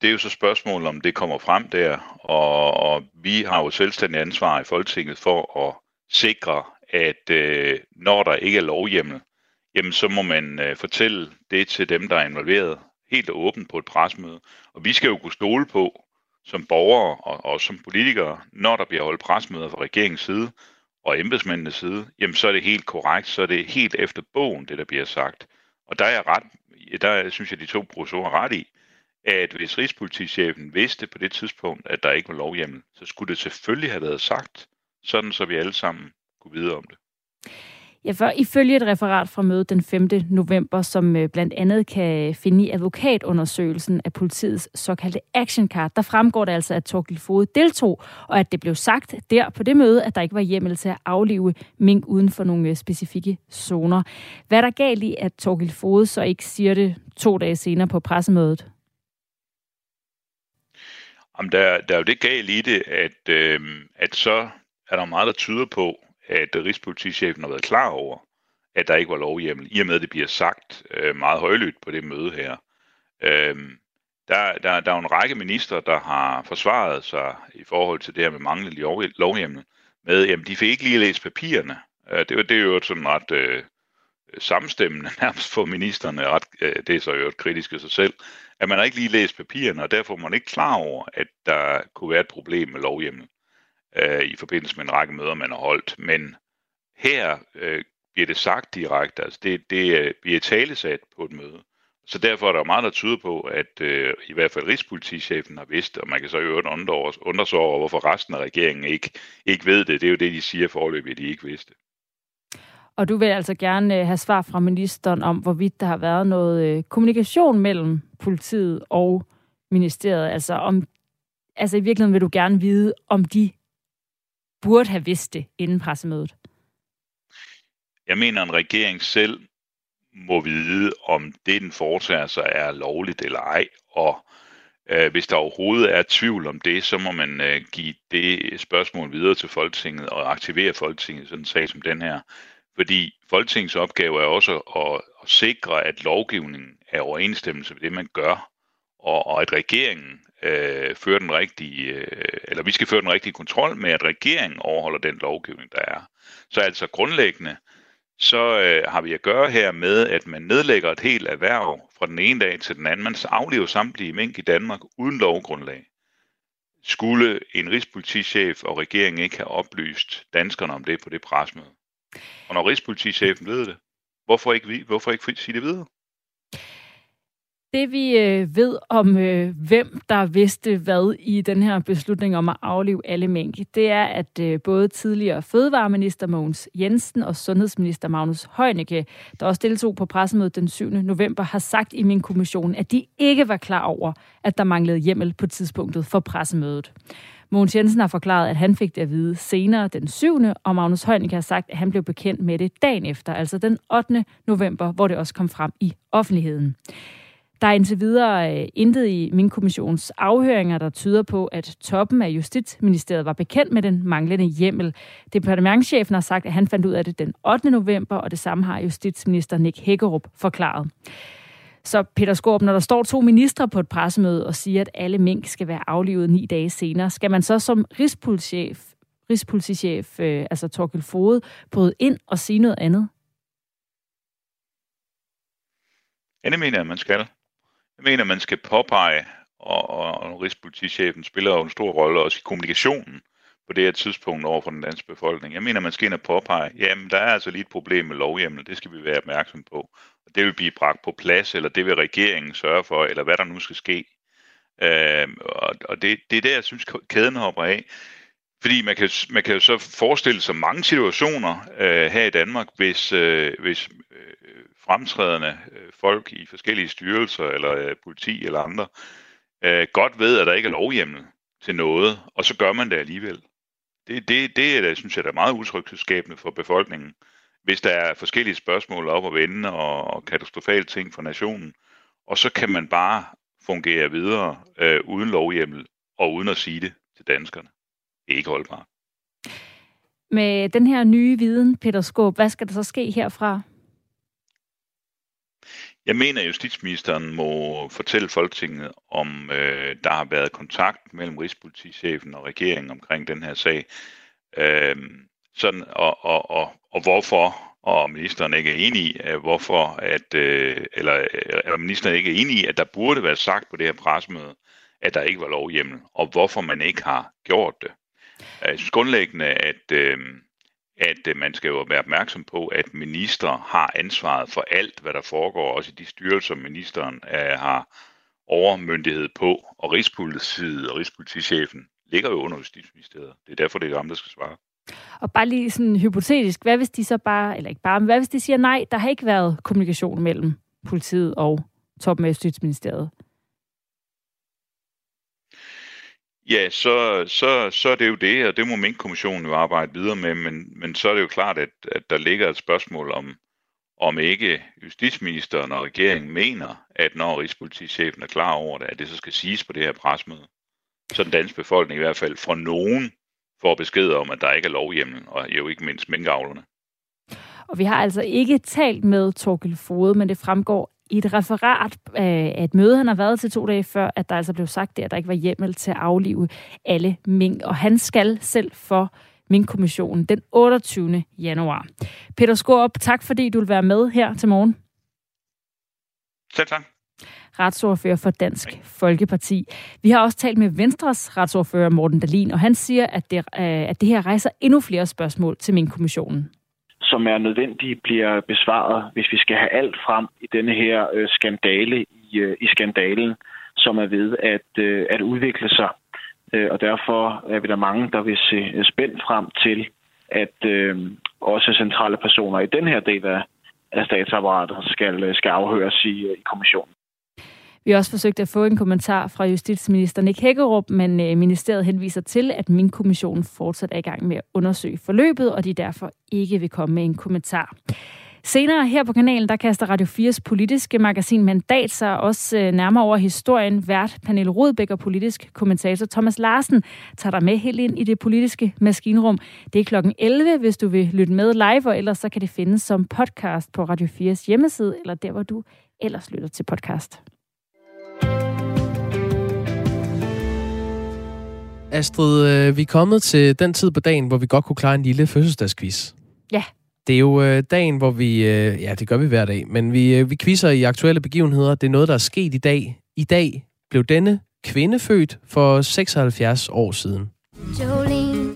det er jo så spørgsmålet, om det kommer frem der. Og, og vi har jo selvstændig ansvar i Folketinget for at sikre, at øh, når der ikke er lovhjemmel, jamen så må man øh, fortælle det til dem, der er involveret helt åbent på et presmøde. Og vi skal jo kunne stole på, som borgere og, og som politikere, når der bliver holdt presmøder fra regeringens side og embedsmændenes side, jamen så er det helt korrekt, så er det helt efter bogen, det der bliver sagt. Og der er jeg ret, der synes jeg, de to professorer ret i, at hvis Rigspolitichefen vidste på det tidspunkt, at der ikke var lovhjemmel, så skulle det selvfølgelig have været sagt, sådan så vi alle sammen kunne vide om det. Ja, for ifølge et referat fra mødet den 5. november, som øh, blandt andet kan finde i advokatundersøgelsen af politiets såkaldte action card, der fremgår det altså, at Torgild Fode deltog, og at det blev sagt der på det møde, at der ikke var hjemmel til at aflive mink uden for nogle øh, specifikke zoner. Hvad er der galt i, at Torgild Fode så ikke siger det to dage senere på pressemødet? Jamen, der, der er jo det galt i det, at, øh, at så er der meget, der tyder på, at øh, Rigspolitichefen har været klar over, at der ikke var lovhjemmel, i og med at det bliver sagt øh, meget højlydt på det møde her. Øh, der, der, der er jo en række minister, der har forsvaret sig i forhold til det her med manglende lov, lovhjemmel, med, jamen de fik ikke lige læst papirerne. Øh, det, det er jo sådan ret øh, samstemmende nærmest for ministerne, ret, øh, det er så jo kritisk i sig selv, at man har ikke lige læst papirerne, og derfor er man ikke klar over, at der kunne være et problem med lovhjemmel øh, i forbindelse med en række møder, man har holdt. Men her øh, bliver det sagt direkte, altså det, det øh, bliver talesat på et møde. Så derfor er der meget, der tyder på, at øh, i hvert fald Rigspolitichefen har vidst, og man kan så i øvrigt undre sig over, hvorfor resten af regeringen ikke, ikke ved det. Det er jo det, de siger forløbig, at de ikke vidste. Og du vil altså gerne øh, have svar fra ministeren om, hvorvidt der har været noget øh, kommunikation mellem politiet og ministeriet. Altså, om, altså i virkeligheden vil du gerne vide, om de burde have vidst det inden pressemødet? Jeg mener, en regering selv må vide, om det, den foretager sig, er lovligt eller ej. Og øh, hvis der overhovedet er tvivl om det, så må man øh, give det spørgsmål videre til Folketinget og aktivere Folketinget sådan en sag som den her. Fordi Folketingets opgave er også at, at sikre, at lovgivningen er overensstemmelse med det, man gør, og, og at regeringen øh, føre den rigtige, øh, eller vi skal føre den rigtige kontrol med, at regeringen overholder den lovgivning, der er. Så altså grundlæggende, så øh, har vi at gøre her med, at man nedlægger et helt erhverv fra den ene dag til den anden. Man aflever samtlige mink i Danmark uden lovgrundlag. Skulle en rigspolitichef og regeringen ikke have oplyst danskerne om det på det presmøde? Og når rigspolitichefen ved det, hvorfor ikke, vi, hvorfor ikke sige det videre? Det vi øh, ved om, øh, hvem der vidste hvad i den her beslutning om at aflive alle mink, det er, at øh, både tidligere fødevareminister Mogens Jensen og sundhedsminister Magnus Heunicke, der også deltog på pressemødet den 7. november, har sagt i min kommission, at de ikke var klar over, at der manglede hjemmel på tidspunktet for pressemødet. Mogens Jensen har forklaret, at han fik det at vide senere den 7. og Magnus Heunicke har sagt, at han blev bekendt med det dagen efter, altså den 8. november, hvor det også kom frem i offentligheden. Der er indtil videre øh, intet i min kommissions afhøringer, der tyder på, at toppen af Justitsministeriet var bekendt med den manglende hjemmel. Departementschefen har sagt, at han fandt ud af det den 8. november, og det samme har justitsminister Nick Hækkerup forklaret. Så Peter Skorp, når der står to ministre på et pressemøde og siger, at alle mink skal være aflivet ni dage senere, skal man så som rigspolitichef, rigspolitichef øh, altså Torkel Fode, bryde ind og sige noget andet? Ja, det mener jeg, man skal. Jeg mener, man skal påpege, og, og, og Rigspolitichefen spiller jo en stor rolle også i kommunikationen på det her tidspunkt over for den danske befolkning. Jeg mener, man skal ind og påpege, jamen der er altså lige et problem med lovhjemmel, det skal vi være opmærksom på. Og det vil blive bragt på plads, eller det vil regeringen sørge for, eller hvad der nu skal ske. Øh, og og det, det er der, jeg synes, kæden hopper af. Fordi man kan, man kan jo så forestille sig mange situationer øh, her i Danmark, hvis, øh, hvis øh, fremtrædende øh, folk i forskellige styrelser, eller øh, politi eller andre, øh, godt ved, at der ikke er lovhjemmel til noget, og så gør man det alligevel. Det, det, det er, synes jeg, er meget utryghedsskabende for befolkningen, hvis der er forskellige spørgsmål op og vende og, og katastrofale ting for nationen, og så kan man bare fungere videre øh, uden lovhjemmel og uden at sige det til danskerne. Det er ikke holdbart. Med den her nye viden, Peter Skåb, hvad skal der så ske herfra? Jeg mener, at justitsministeren må fortælle Folketinget, om øh, der har været kontakt mellem Rigspolitichefen og regeringen omkring den her sag. Øh, sådan, og, og, og, og hvorfor, og ministeren ikke er enig i, at hvorfor, at, øh, eller, eller ministeren ikke er enig i, at der burde være sagt på det her pressemøde, at der ikke var lovhjemmel, og hvorfor man ikke har gjort det. Jeg synes grundlæggende, at, øh, at øh, man skal jo være opmærksom på, at minister har ansvaret for alt, hvad der foregår, også i de styrelser, ministeren øh, har overmyndighed på, og Rigspolitiet og Rigspolitichefen ligger jo under Justitsministeriet. Det er derfor, det er ham, der skal svare. Og bare lige sådan hypotetisk, hvad hvis de så bare, eller ikke bare, men hvad hvis de siger nej, der har ikke været kommunikation mellem politiet og toppen af Justitsministeriet? Ja, så, så, så er det jo det, og det må Mink-kommissionen jo arbejde videre med, men, men så er det jo klart, at, at der ligger et spørgsmål om, om ikke justitsministeren og regeringen mener, at når Rigspolitichefen er klar over det, at det så skal siges på det her presmøde. Så den danske befolkning i hvert fald fra nogen får besked om, at der ikke er lovhjemmel, og jo ikke mindst minkavlerne. Og vi har altså ikke talt med Torkel Fode, men det fremgår i et referat af et møde, han har været til to dage før, at der altså blev sagt det, at der ikke var hjemmel til at aflive alle mink. Og han skal selv for Mink-kommissionen den 28. januar. Peter Skorup, tak fordi du vil være med her til morgen. Selv tak. Retsordfører for Dansk Folkeparti. Vi har også talt med Venstres retsordfører Morten Dalin, og han siger, at det, at det her rejser endnu flere spørgsmål til Mink-kommissionen som er nødvendige, bliver besvaret, hvis vi skal have alt frem i denne her øh, skandale i, øh, i skandalen, som er ved at, øh, at udvikle sig. Øh, og derfor er vi der mange, der vil se øh, spændt frem til, at øh, også centrale personer i den her del af, af statsapparatet skal, øh, skal afhøres i, øh, i kommissionen. Vi har også forsøgt at få en kommentar fra justitsminister Nick Hækkerup, men øh, ministeriet henviser til, at min kommission fortsat er i gang med at undersøge forløbet, og de derfor ikke vil komme med en kommentar. Senere her på kanalen, der kaster Radio 4's politiske magasin Mandat sig også øh, nærmere over historien. Vært Pernille Rodbæk og politisk kommentator Thomas Larsen tager dig med helt ind i det politiske maskinrum. Det er klokken 11, hvis du vil lytte med live, og ellers så kan det findes som podcast på Radio 4's hjemmeside, eller der, hvor du ellers lytter til podcast. Astrid, øh, vi er kommet til den tid på dagen, hvor vi godt kunne klare en lille fødselsdagsquiz. Ja. Det er jo øh, dagen, hvor vi... Øh, ja, det gør vi hver dag. Men vi, øh, vi quizzer i aktuelle begivenheder. Det er noget, der er sket i dag. I dag blev denne kvinde født for 76 år siden. Jolene.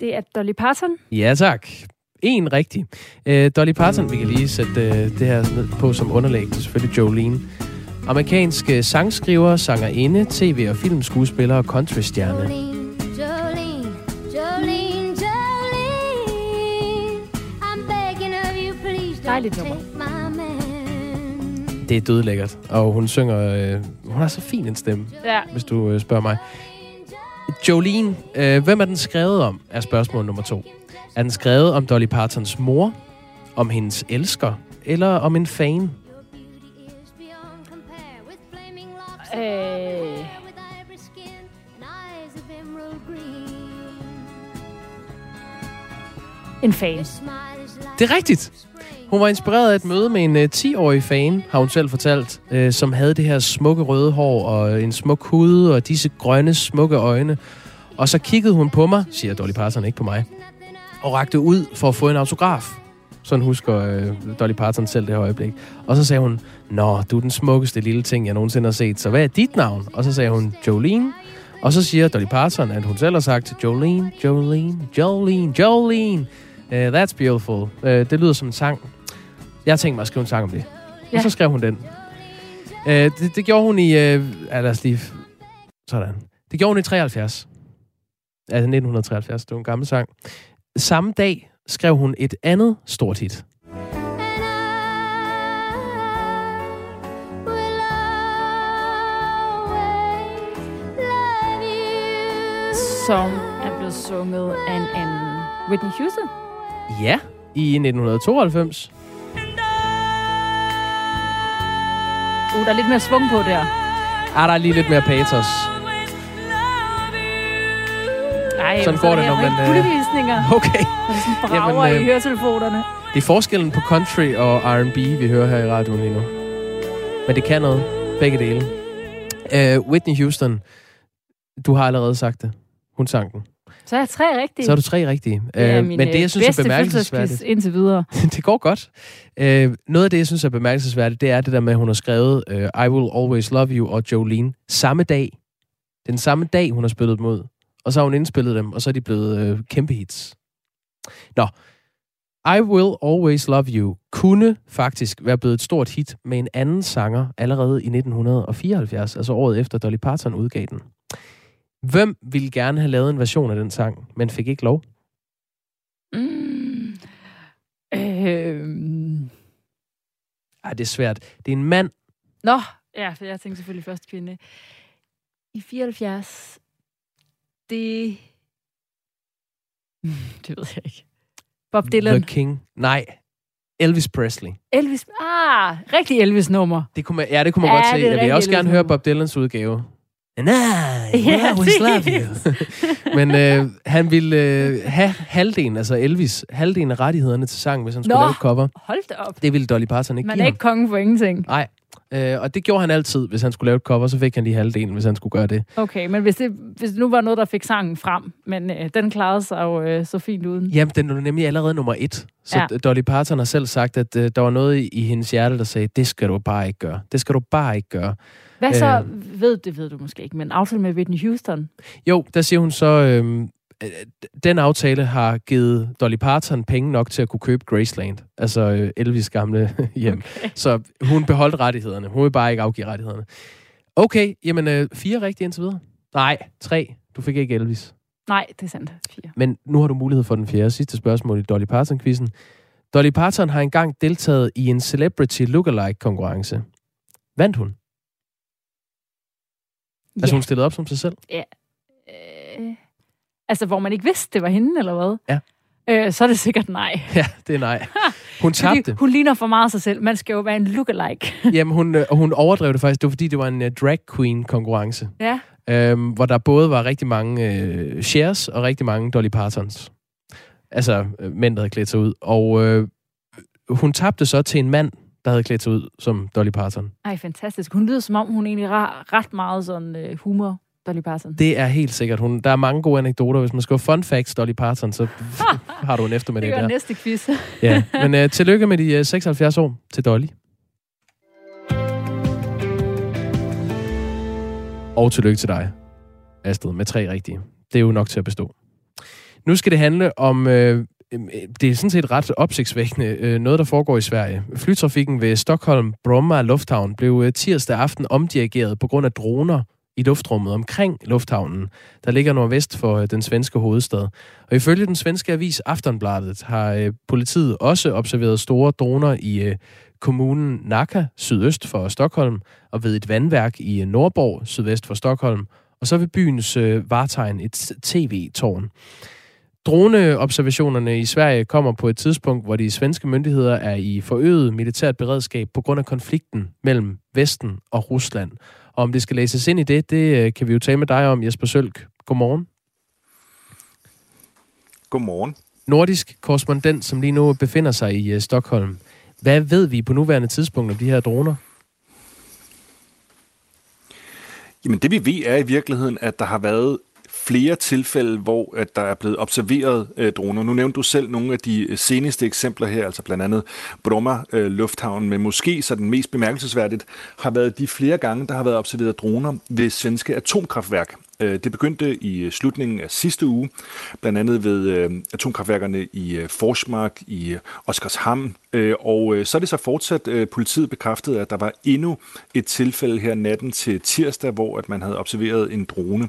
Det er Dolly Parton. Ja, tak. En rigtig. Øh, Dolly Parton, vi kan lige sætte øh, det her ned på som underlæg. Det er selvfølgelig Jolene. Amerikanske sangskriver, sangerinde, tv- og filmskuespiller og countrystjerne. Dejligt nummer. Det er dødlækkert, og hun synger... Øh, hun har så fin en stemme, ja. hvis du øh, spørger mig. Jolene, øh, hvem er den skrevet om, er spørgsmål nummer to. Er den skrevet om Dolly Partons mor, om hendes elsker, eller om en fan? Øh... En fan. Det er rigtigt. Hun var inspireret af et møde med en uh, 10-årig fan, har hun selv fortalt, uh, som havde det her smukke røde hår og en smuk hud og disse grønne, smukke øjne. Og så kiggede hun på mig, siger Dolly Parton, ikke på mig, og rakte ud for at få en autograf. Sådan husker øh, Dolly Parton selv det her øjeblik. Og så sagde hun, Nå, du er den smukkeste lille ting, jeg nogensinde har set, så hvad er dit navn? Og så sagde hun, Jolene. Og så siger Dolly Parton, at hun selv har sagt, Jolene, Jolene, Jolene, Jolene. Uh, that's beautiful. Uh, det lyder som en sang. Jeg har tænkt mig at skrive en sang om det. Ja. Og så skrev hun den. Uh, det, det gjorde hun i... Uh, ja, lad os lige... Sådan. Det gjorde hun i 73. Altså 1973. Det var en gammel sang. Samme dag skrev hun et andet stort hit. Som er blevet sunget af en anden Whitney Houston. Ja, i 1992. Uh, der er lidt mere svung på der. Ah, der er lige lidt mere patos. Ej, Sådan går det, når man... Øh... Okay. Og det sådan brager Jamen, øh... i høretelefonerne. Det er forskellen på country og R&B, vi hører her i radioen lige nu. Men det kan noget. Begge dele. Uh, Whitney Houston. Du har allerede sagt det. Hun sang den. Så er jeg tre rigtige. Så er du tre rigtige. Det er uh, men det, jeg synes er bemærkelsesværdigt... indtil videre. det går godt. Uh, noget af det, jeg synes er bemærkelsesværdigt, det er det der med, at hun har skrevet uh, I Will Always Love You og Jolene samme dag. Den samme dag, hun har spillet ud. Og så har hun indspillet dem, og så er de blevet uh, kæmpe hits. Nå, I Will Always Love You kunne faktisk være blevet et stort hit med en anden sanger allerede i 1974, altså året efter Dolly Parton udgav den. Hvem ville gerne have lavet en version af den sang, men fik ikke lov? Mm. Øh... Ej, det er svært. Det er en mand. Nå, ja, for jeg tænkte selvfølgelig først kvinde. I 74, det... Det ved jeg ikke. Bob Dylan. The King. Nej. Elvis Presley. Elvis. Ah, rigtig Elvis-nummer. Det kunne man, ja, det kunne man ja, godt se. Jeg vil også gerne høre Bob Dylans udgave. And I Ja, always love you. Men øh, han ville øh, have halvdelen, altså Elvis, halvdelen af rettighederne til sang, hvis han skulle Nå, lave et cover. hold da op. Det ville Dolly Parton ikke Man give er ikke kongen for ingenting. Nej. Øh, og det gjorde han altid, hvis han skulle lave et cover, så fik han lige halvdelen, hvis han skulle gøre det. Okay, men hvis det, hvis det nu var noget, der fik sangen frem, men øh, den klarede sig jo øh, så fint uden. Jamen, den er nemlig allerede nummer et. Så Ja. Dolly Parton har selv sagt, at øh, der var noget i, i hendes hjerte, der sagde, det skal du bare ikke gøre. Det skal du bare ikke gøre. Hvad så, Øh, ved det ved du måske ikke, men aftale med Whitney Houston? Jo, der siger hun så, øh, den aftale har givet Dolly Parton penge nok til at kunne købe Graceland, altså øh, Elvis gamle hjem. Okay. Så hun beholdt rettighederne. Hun vil bare ikke afgive rettighederne. Okay, jamen øh, fire rigtige indtil videre. Nej, tre. Du fik ikke Elvis. Nej, det er sandt. Fire. Men nu har du mulighed for den fjerde sidste spørgsmål i Dolly Parton-quizzen. Dolly Parton har engang deltaget i en Celebrity Lookalike-konkurrence. Vandt hun? Altså Ja. hun stillede op som sig selv? Ja. Øh, altså, hvor man ikke vidste, det var hende, eller hvad? Ja. Øh, så er det sikkert nej. Ja, det er nej. Hun tabte. Fordi hun ligner for meget sig selv. Man skal jo være en lookalike. Jamen, hun, øh, og hun overdrev det faktisk. Det var, fordi det var en uh, drag queen konkurrence. ja. Øhm, hvor der både var rigtig mange øh, shares og rigtig mange Dolly Partons. Altså øh, mænd, der havde klædt sig ud. Og øh, hun tabte så til en mand, der havde klædt sig ud som Dolly Parton. Ej, fantastisk. Hun lyder som om, hun egentlig har ret meget sådan øh, humor, Dolly Parton. Det er helt sikkert. Hun, der er mange gode anekdoter. Hvis man skal fun facts Dolly Parton, så har du en eftermiddag det gør der. næste quiz. Ja, men øh, tillykke med de øh, 76 år til Dolly. Og tillykke til dig, Astrid, med tre rigtige. Det er jo nok til at bestå. Nu skal det handle om, øh, øh, det er sådan set ret opsigtsvækkende, øh, noget der foregår i Sverige. Flytrafikken ved Stockholm Bromma Lufthavn blev øh, tirsdag aften omdirigeret på grund af droner i luftrummet omkring lufthavnen, der ligger nordvest for øh, den svenske hovedstad. Og ifølge den svenske avis Aftonbladet har øh, politiet også observeret store droner i øh, kommunen Nacka, sydøst for Stockholm, og ved et vandværk i øh, Nordborg, sydvest for Stockholm, og så ved byens øh, Vartegn et tv-tårn. Droneobservationerne i Sverige kommer på et tidspunkt, hvor de svenske myndigheder er i forøget militært beredskab på grund af konflikten mellem Vesten og Rusland. Og om det skal læses ind i det, det øh, kan vi jo tale med dig om, Jesper Sølk. Godmorgen. Godmorgen. Nordisk korrespondent, som lige nu befinder sig i uh, Stockholm. Hvad ved vi på nuværende tidspunkt om de her droner? Jamen det vi ved er i virkeligheden, at der har været flere tilfælde, hvor at der er blevet observeret øh, droner. Nu nævnte du selv nogle af de øh, seneste eksempler her, altså blandt andet Bromma øh, Lufthavn, men måske så den mest bemærkelsesværdigt har været de flere gange, der har været observeret droner ved svenske atomkraftværk. Øh, det begyndte i øh, slutningen af sidste uge, blandt andet ved øh, atomkraftværkerne i Forsmark, i Oskarshamn, og så er det så fortsat, politiet bekræftede, at der var endnu et tilfælde her natten til tirsdag, hvor at man havde observeret en drone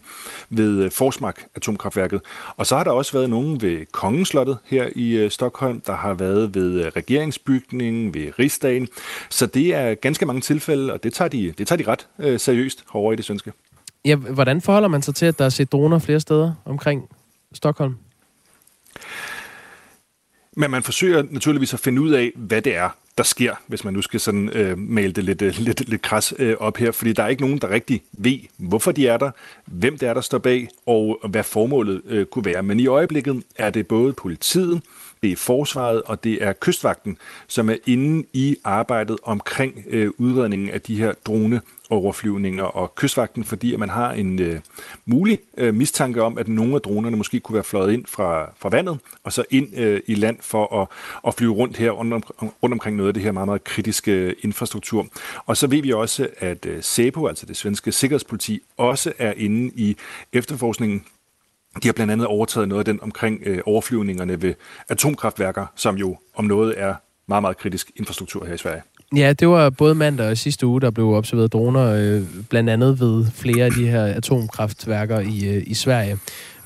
ved Forsmark atomkraftværket. Og så har der også været nogen ved Kongenslottet her i Stockholm, der har været ved regeringsbygningen, ved Rigsdagen. Så det er ganske mange tilfælde, og det tager de, det tager de ret seriøst herovre i det svenske. Ja, hvordan forholder man sig til, at der er set droner flere steder omkring Stockholm? Men man forsøger naturligvis at finde ud af, hvad det er, der sker, hvis man nu skal sådan øh, male det lidt, øh, lidt, lidt kras øh, op her. Fordi der er ikke nogen, der rigtig ved, hvorfor de er der, hvem det er, der står bag, og hvad formålet øh, kunne være. Men i øjeblikket er det både politiet, det er forsvaret, og det er kystvagten, som er inde i arbejdet omkring øh, udredningen af de her drone overflyvninger og kystvagten, fordi at man har en øh, mulig øh, mistanke om, at nogle af dronerne måske kunne være fløjet ind fra, fra vandet, og så ind øh, i land for at, at flyve rundt her rundt, om, rundt omkring noget af det her meget, meget kritiske øh, infrastruktur. Og så ved vi også, at øh, SEPO, altså det svenske sikkerhedspoliti, også er inde i efterforskningen de har blandt andet overtaget noget af den omkring øh, overflyvningerne ved atomkraftværker, som jo om noget er meget, meget kritisk infrastruktur her i Sverige. Ja, det var både mandag og sidste uge, der blev observeret droner, øh, blandt andet ved flere af de her atomkraftværker i, øh, i Sverige.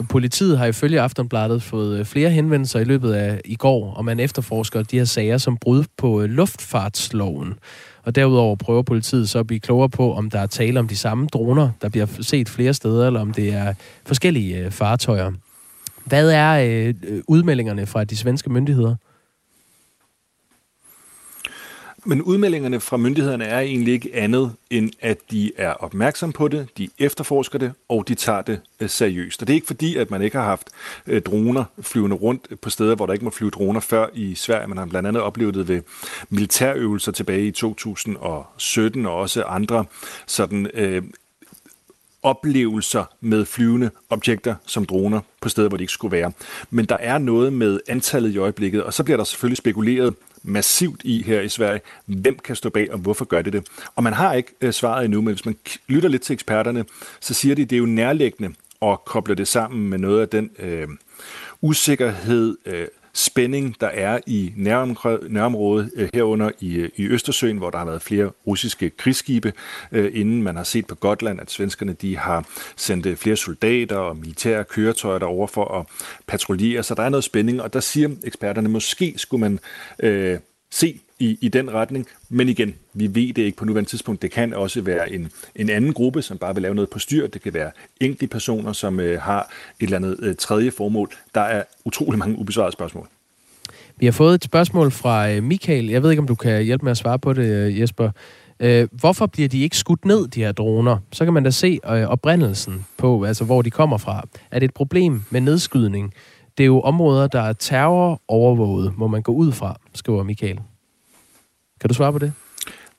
Politiet har ifølge Aftenbladet fået øh, flere henvendelser i løbet af i går, og man efterforsker de her sager som brud på øh, luftfartsloven. Og derudover prøver politiet så at blive klogere på, om der er tale om de samme droner, der bliver set flere steder, eller om det er forskellige øh, fartøjer. Hvad er øh, øh udmeldingerne fra de svenske myndigheder? Men udmeldingerne fra myndighederne er egentlig ikke andet, end at de er opmærksom på det, de efterforsker det, og de tager det øh, seriøst. Og det er ikke fordi, at man ikke har haft øh, droner flyvende rundt på steder, hvor der ikke må flyve droner før i Sverige. Man har blandt andet oplevet det ved militærøvelser tilbage i 2017, og også andre sådan øh, oplevelser med flyvende objekter som droner på steder, hvor de ikke skulle være. Men der er noget med antallet i øjeblikket, og så bliver der selvfølgelig spekuleret massivt i her i Sverige. Hvem kan stå bag, og hvorfor gør det det? Og man har ikke øh, svaret endnu, men hvis man lytter lidt til eksperterne, så siger de, at det er jo nærliggende at koble det sammen med noget af den øh, usikkerhed, øh, spænding, der er i nærområdet øh, herunder i, øh, i Østersøen, hvor der har været flere russiske krigsskibe, øh, inden man har set på Gotland, at svenskerne de har sendt flere soldater og militære køretøjer derover for at patruljere, så der er noget spænding, og der siger eksperterne, måske skulle man øh, se i, i den retning. Men igen, vi ved det ikke på nuværende tidspunkt. Det kan også være en, en anden gruppe, som bare vil lave noget på styr. Det kan være enkelte personer, som øh, har et eller andet øh, tredje formål. Der er utrolig mange ubesvarede spørgsmål. Vi har fået et spørgsmål fra øh, Michael. Jeg ved ikke, om du kan hjælpe med at svare på det, øh, Jesper. Øh, hvorfor bliver de ikke skudt ned, de her droner? Så kan man da se øh, oprindelsen på, altså hvor de kommer fra. Er det et problem med nedskydning? Det er jo områder, der er terrorovervåget, må man gå ud fra, skriver Michael. Kan du svare på det?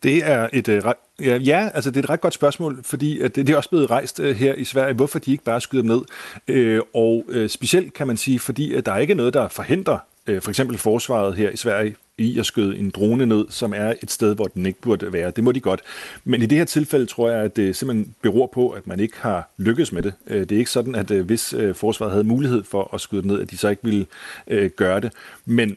Det er et øh, ja, ja, altså det er et ret godt spørgsmål, fordi at det, det er også blevet rejst øh, her i Sverige, hvorfor de ikke bare skyder dem ned. Øh, og øh, specielt kan man sige, fordi at der er ikke noget, der forhindrer øh, for eksempel forsvaret her i Sverige i at skyde en drone ned, som er et sted, hvor den ikke burde være. Det må de godt. Men i det her tilfælde tror jeg, at det simpelthen beror på, at man ikke har lykkes med det. Øh, det er ikke sådan, at øh, hvis øh, forsvaret havde mulighed for at skyde den ned, at de så ikke ville gøre det. Men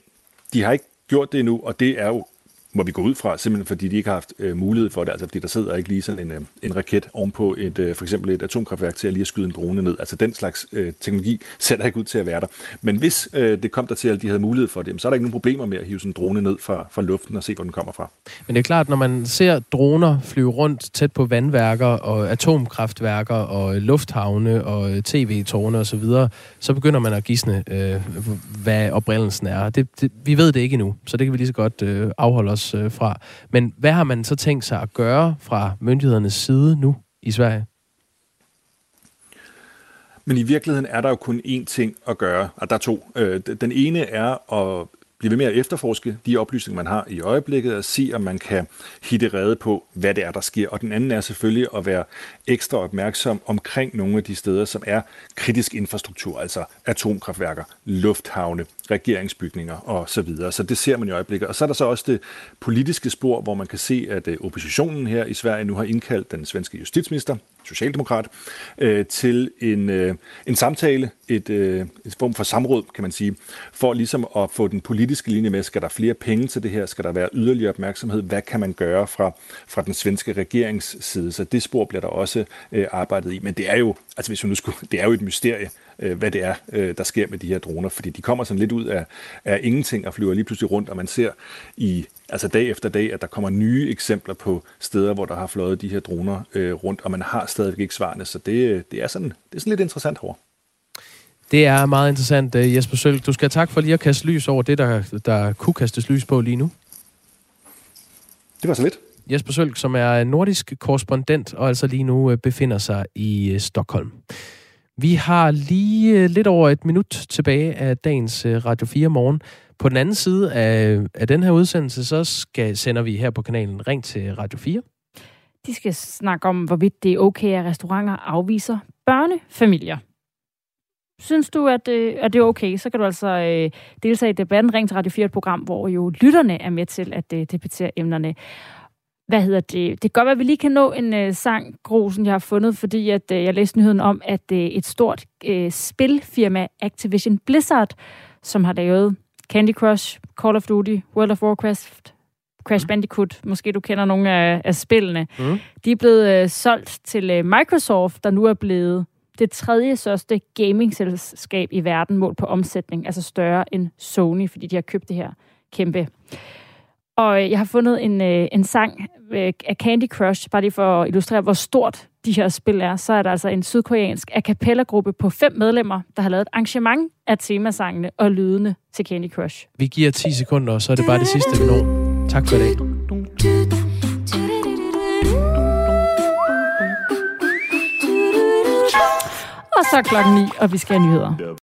de har ikke gjort det endnu, og det er jo må vi gå ud fra, simpelthen fordi de ikke har haft øh, mulighed for det, altså fordi der sidder ikke lige sådan en, øh, en raket ovenpå et, øh, for eksempel et atomkraftværk til at lige at skyde en drone ned. Altså den slags øh, teknologi sætter ikke ud til at være der. Men hvis øh, det kom der til, at de havde mulighed for det, så er der ikke nogen problemer med at hive sådan en drone ned fra, fra luften og se, hvor den kommer fra. Men det er klart, når man ser droner flyve rundt tæt på vandværker og atomkraftværker og øh, lufthavne og øh, tv-tårne osv., så, videre, så begynder man at gisne, øh, hvad oprindelsen er. Det, det, vi ved det ikke endnu, så det kan vi lige så godt øh, afholde os øh, fra. Men hvad har man så tænkt sig at gøre fra myndighedernes side nu i Sverige? Men i virkeligheden er der jo kun én ting at gøre, og der er to. Øh, den ene er at blive ved med at efterforske de oplysninger, man har i øjeblikket, og se, om man kan hitte rede på, hvad det er, der sker. Og den anden er selvfølgelig at være ekstra opmærksom omkring nogle af de steder, som er kritisk infrastruktur, altså atomkraftværker, lufthavne, regeringsbygninger og så videre. Så det ser man i øjeblikket. Og så er der så også det politiske spor, hvor man kan se, at øh, oppositionen her i Sverige nu har indkaldt den svenske justitsminister, socialdemokrat, øh, til en, øh, en samtale, et, øh, et form for samråd, kan man sige, for ligesom at få den politiske linje med, skal der flere penge til det her, skal der være yderligere opmærksomhed, hvad kan man gøre fra, fra den svenske regerings side, så det spor bliver der også øh, arbejdet i, men det er jo, altså hvis vi nu skulle, det er jo et mysterie, øh, hvad det er, øh, der sker med de her droner, fordi de kommer sådan lidt ud af, af ingenting og flyver lige pludselig rundt, og man ser i altså dag efter dag, at der kommer nye eksempler på steder, hvor der har fløjet de her droner øh, rundt, og man har stadigvæk ikke svarene, så det, det, er, sådan, det er sådan lidt interessant herovre. Det er meget interessant, øh, Jesper Sølg. Du skal tak for lige at kaste lys over det, der, der kunne kastes lys på lige nu. Det var så lidt. Jesper Sølg, som er nordisk korrespondent og altså lige nu øh, befinder sig i øh, Stockholm. Vi har lige øh, lidt over et minut tilbage af dagens øh, Radio 4 morgen. På den anden side af, af den her udsendelse, så skal, sender vi her på kanalen Ring til Radio 4. De skal snakke om, hvorvidt det er okay, at restauranter afviser børnefamilier. Synes du, at, øh, at det er okay, så kan du altså øh, deltage i debatten Ring til Radio 4, et program, hvor jo lytterne er med til at øh, debattere emnerne hvad hedder det? Det kan godt være, at vi lige kan nå en øh, sang, Grosen, jeg har fundet, fordi at, øh, jeg læste nyheden om, at øh, et stort øh, spilfirma, Activision Blizzard, som har lavet Candy Crush, Call of Duty, World of Warcraft, Crash Bandicoot, måske du kender nogle af, af spillene, Mm. de er blevet øh, solgt til øh, Microsoft, der nu er blevet det tredje største gaming-selskab i verden målt på omsætning, altså større end Sony, fordi de har købt det her kæmpe. Og jeg har fundet en, øh, en sang øh, af Candy Crush, bare lige for at illustrere, hvor stort de her spil er. Så er der altså en sydkoreansk a cappella-gruppe på fem medlemmer, der har lavet et arrangement af temasangene og lydene til Candy Crush. Vi giver 10 sekunder, og så er det bare det sidste, vi når. Tak for i dag. Og så klokken 9, og vi skal have nyheder.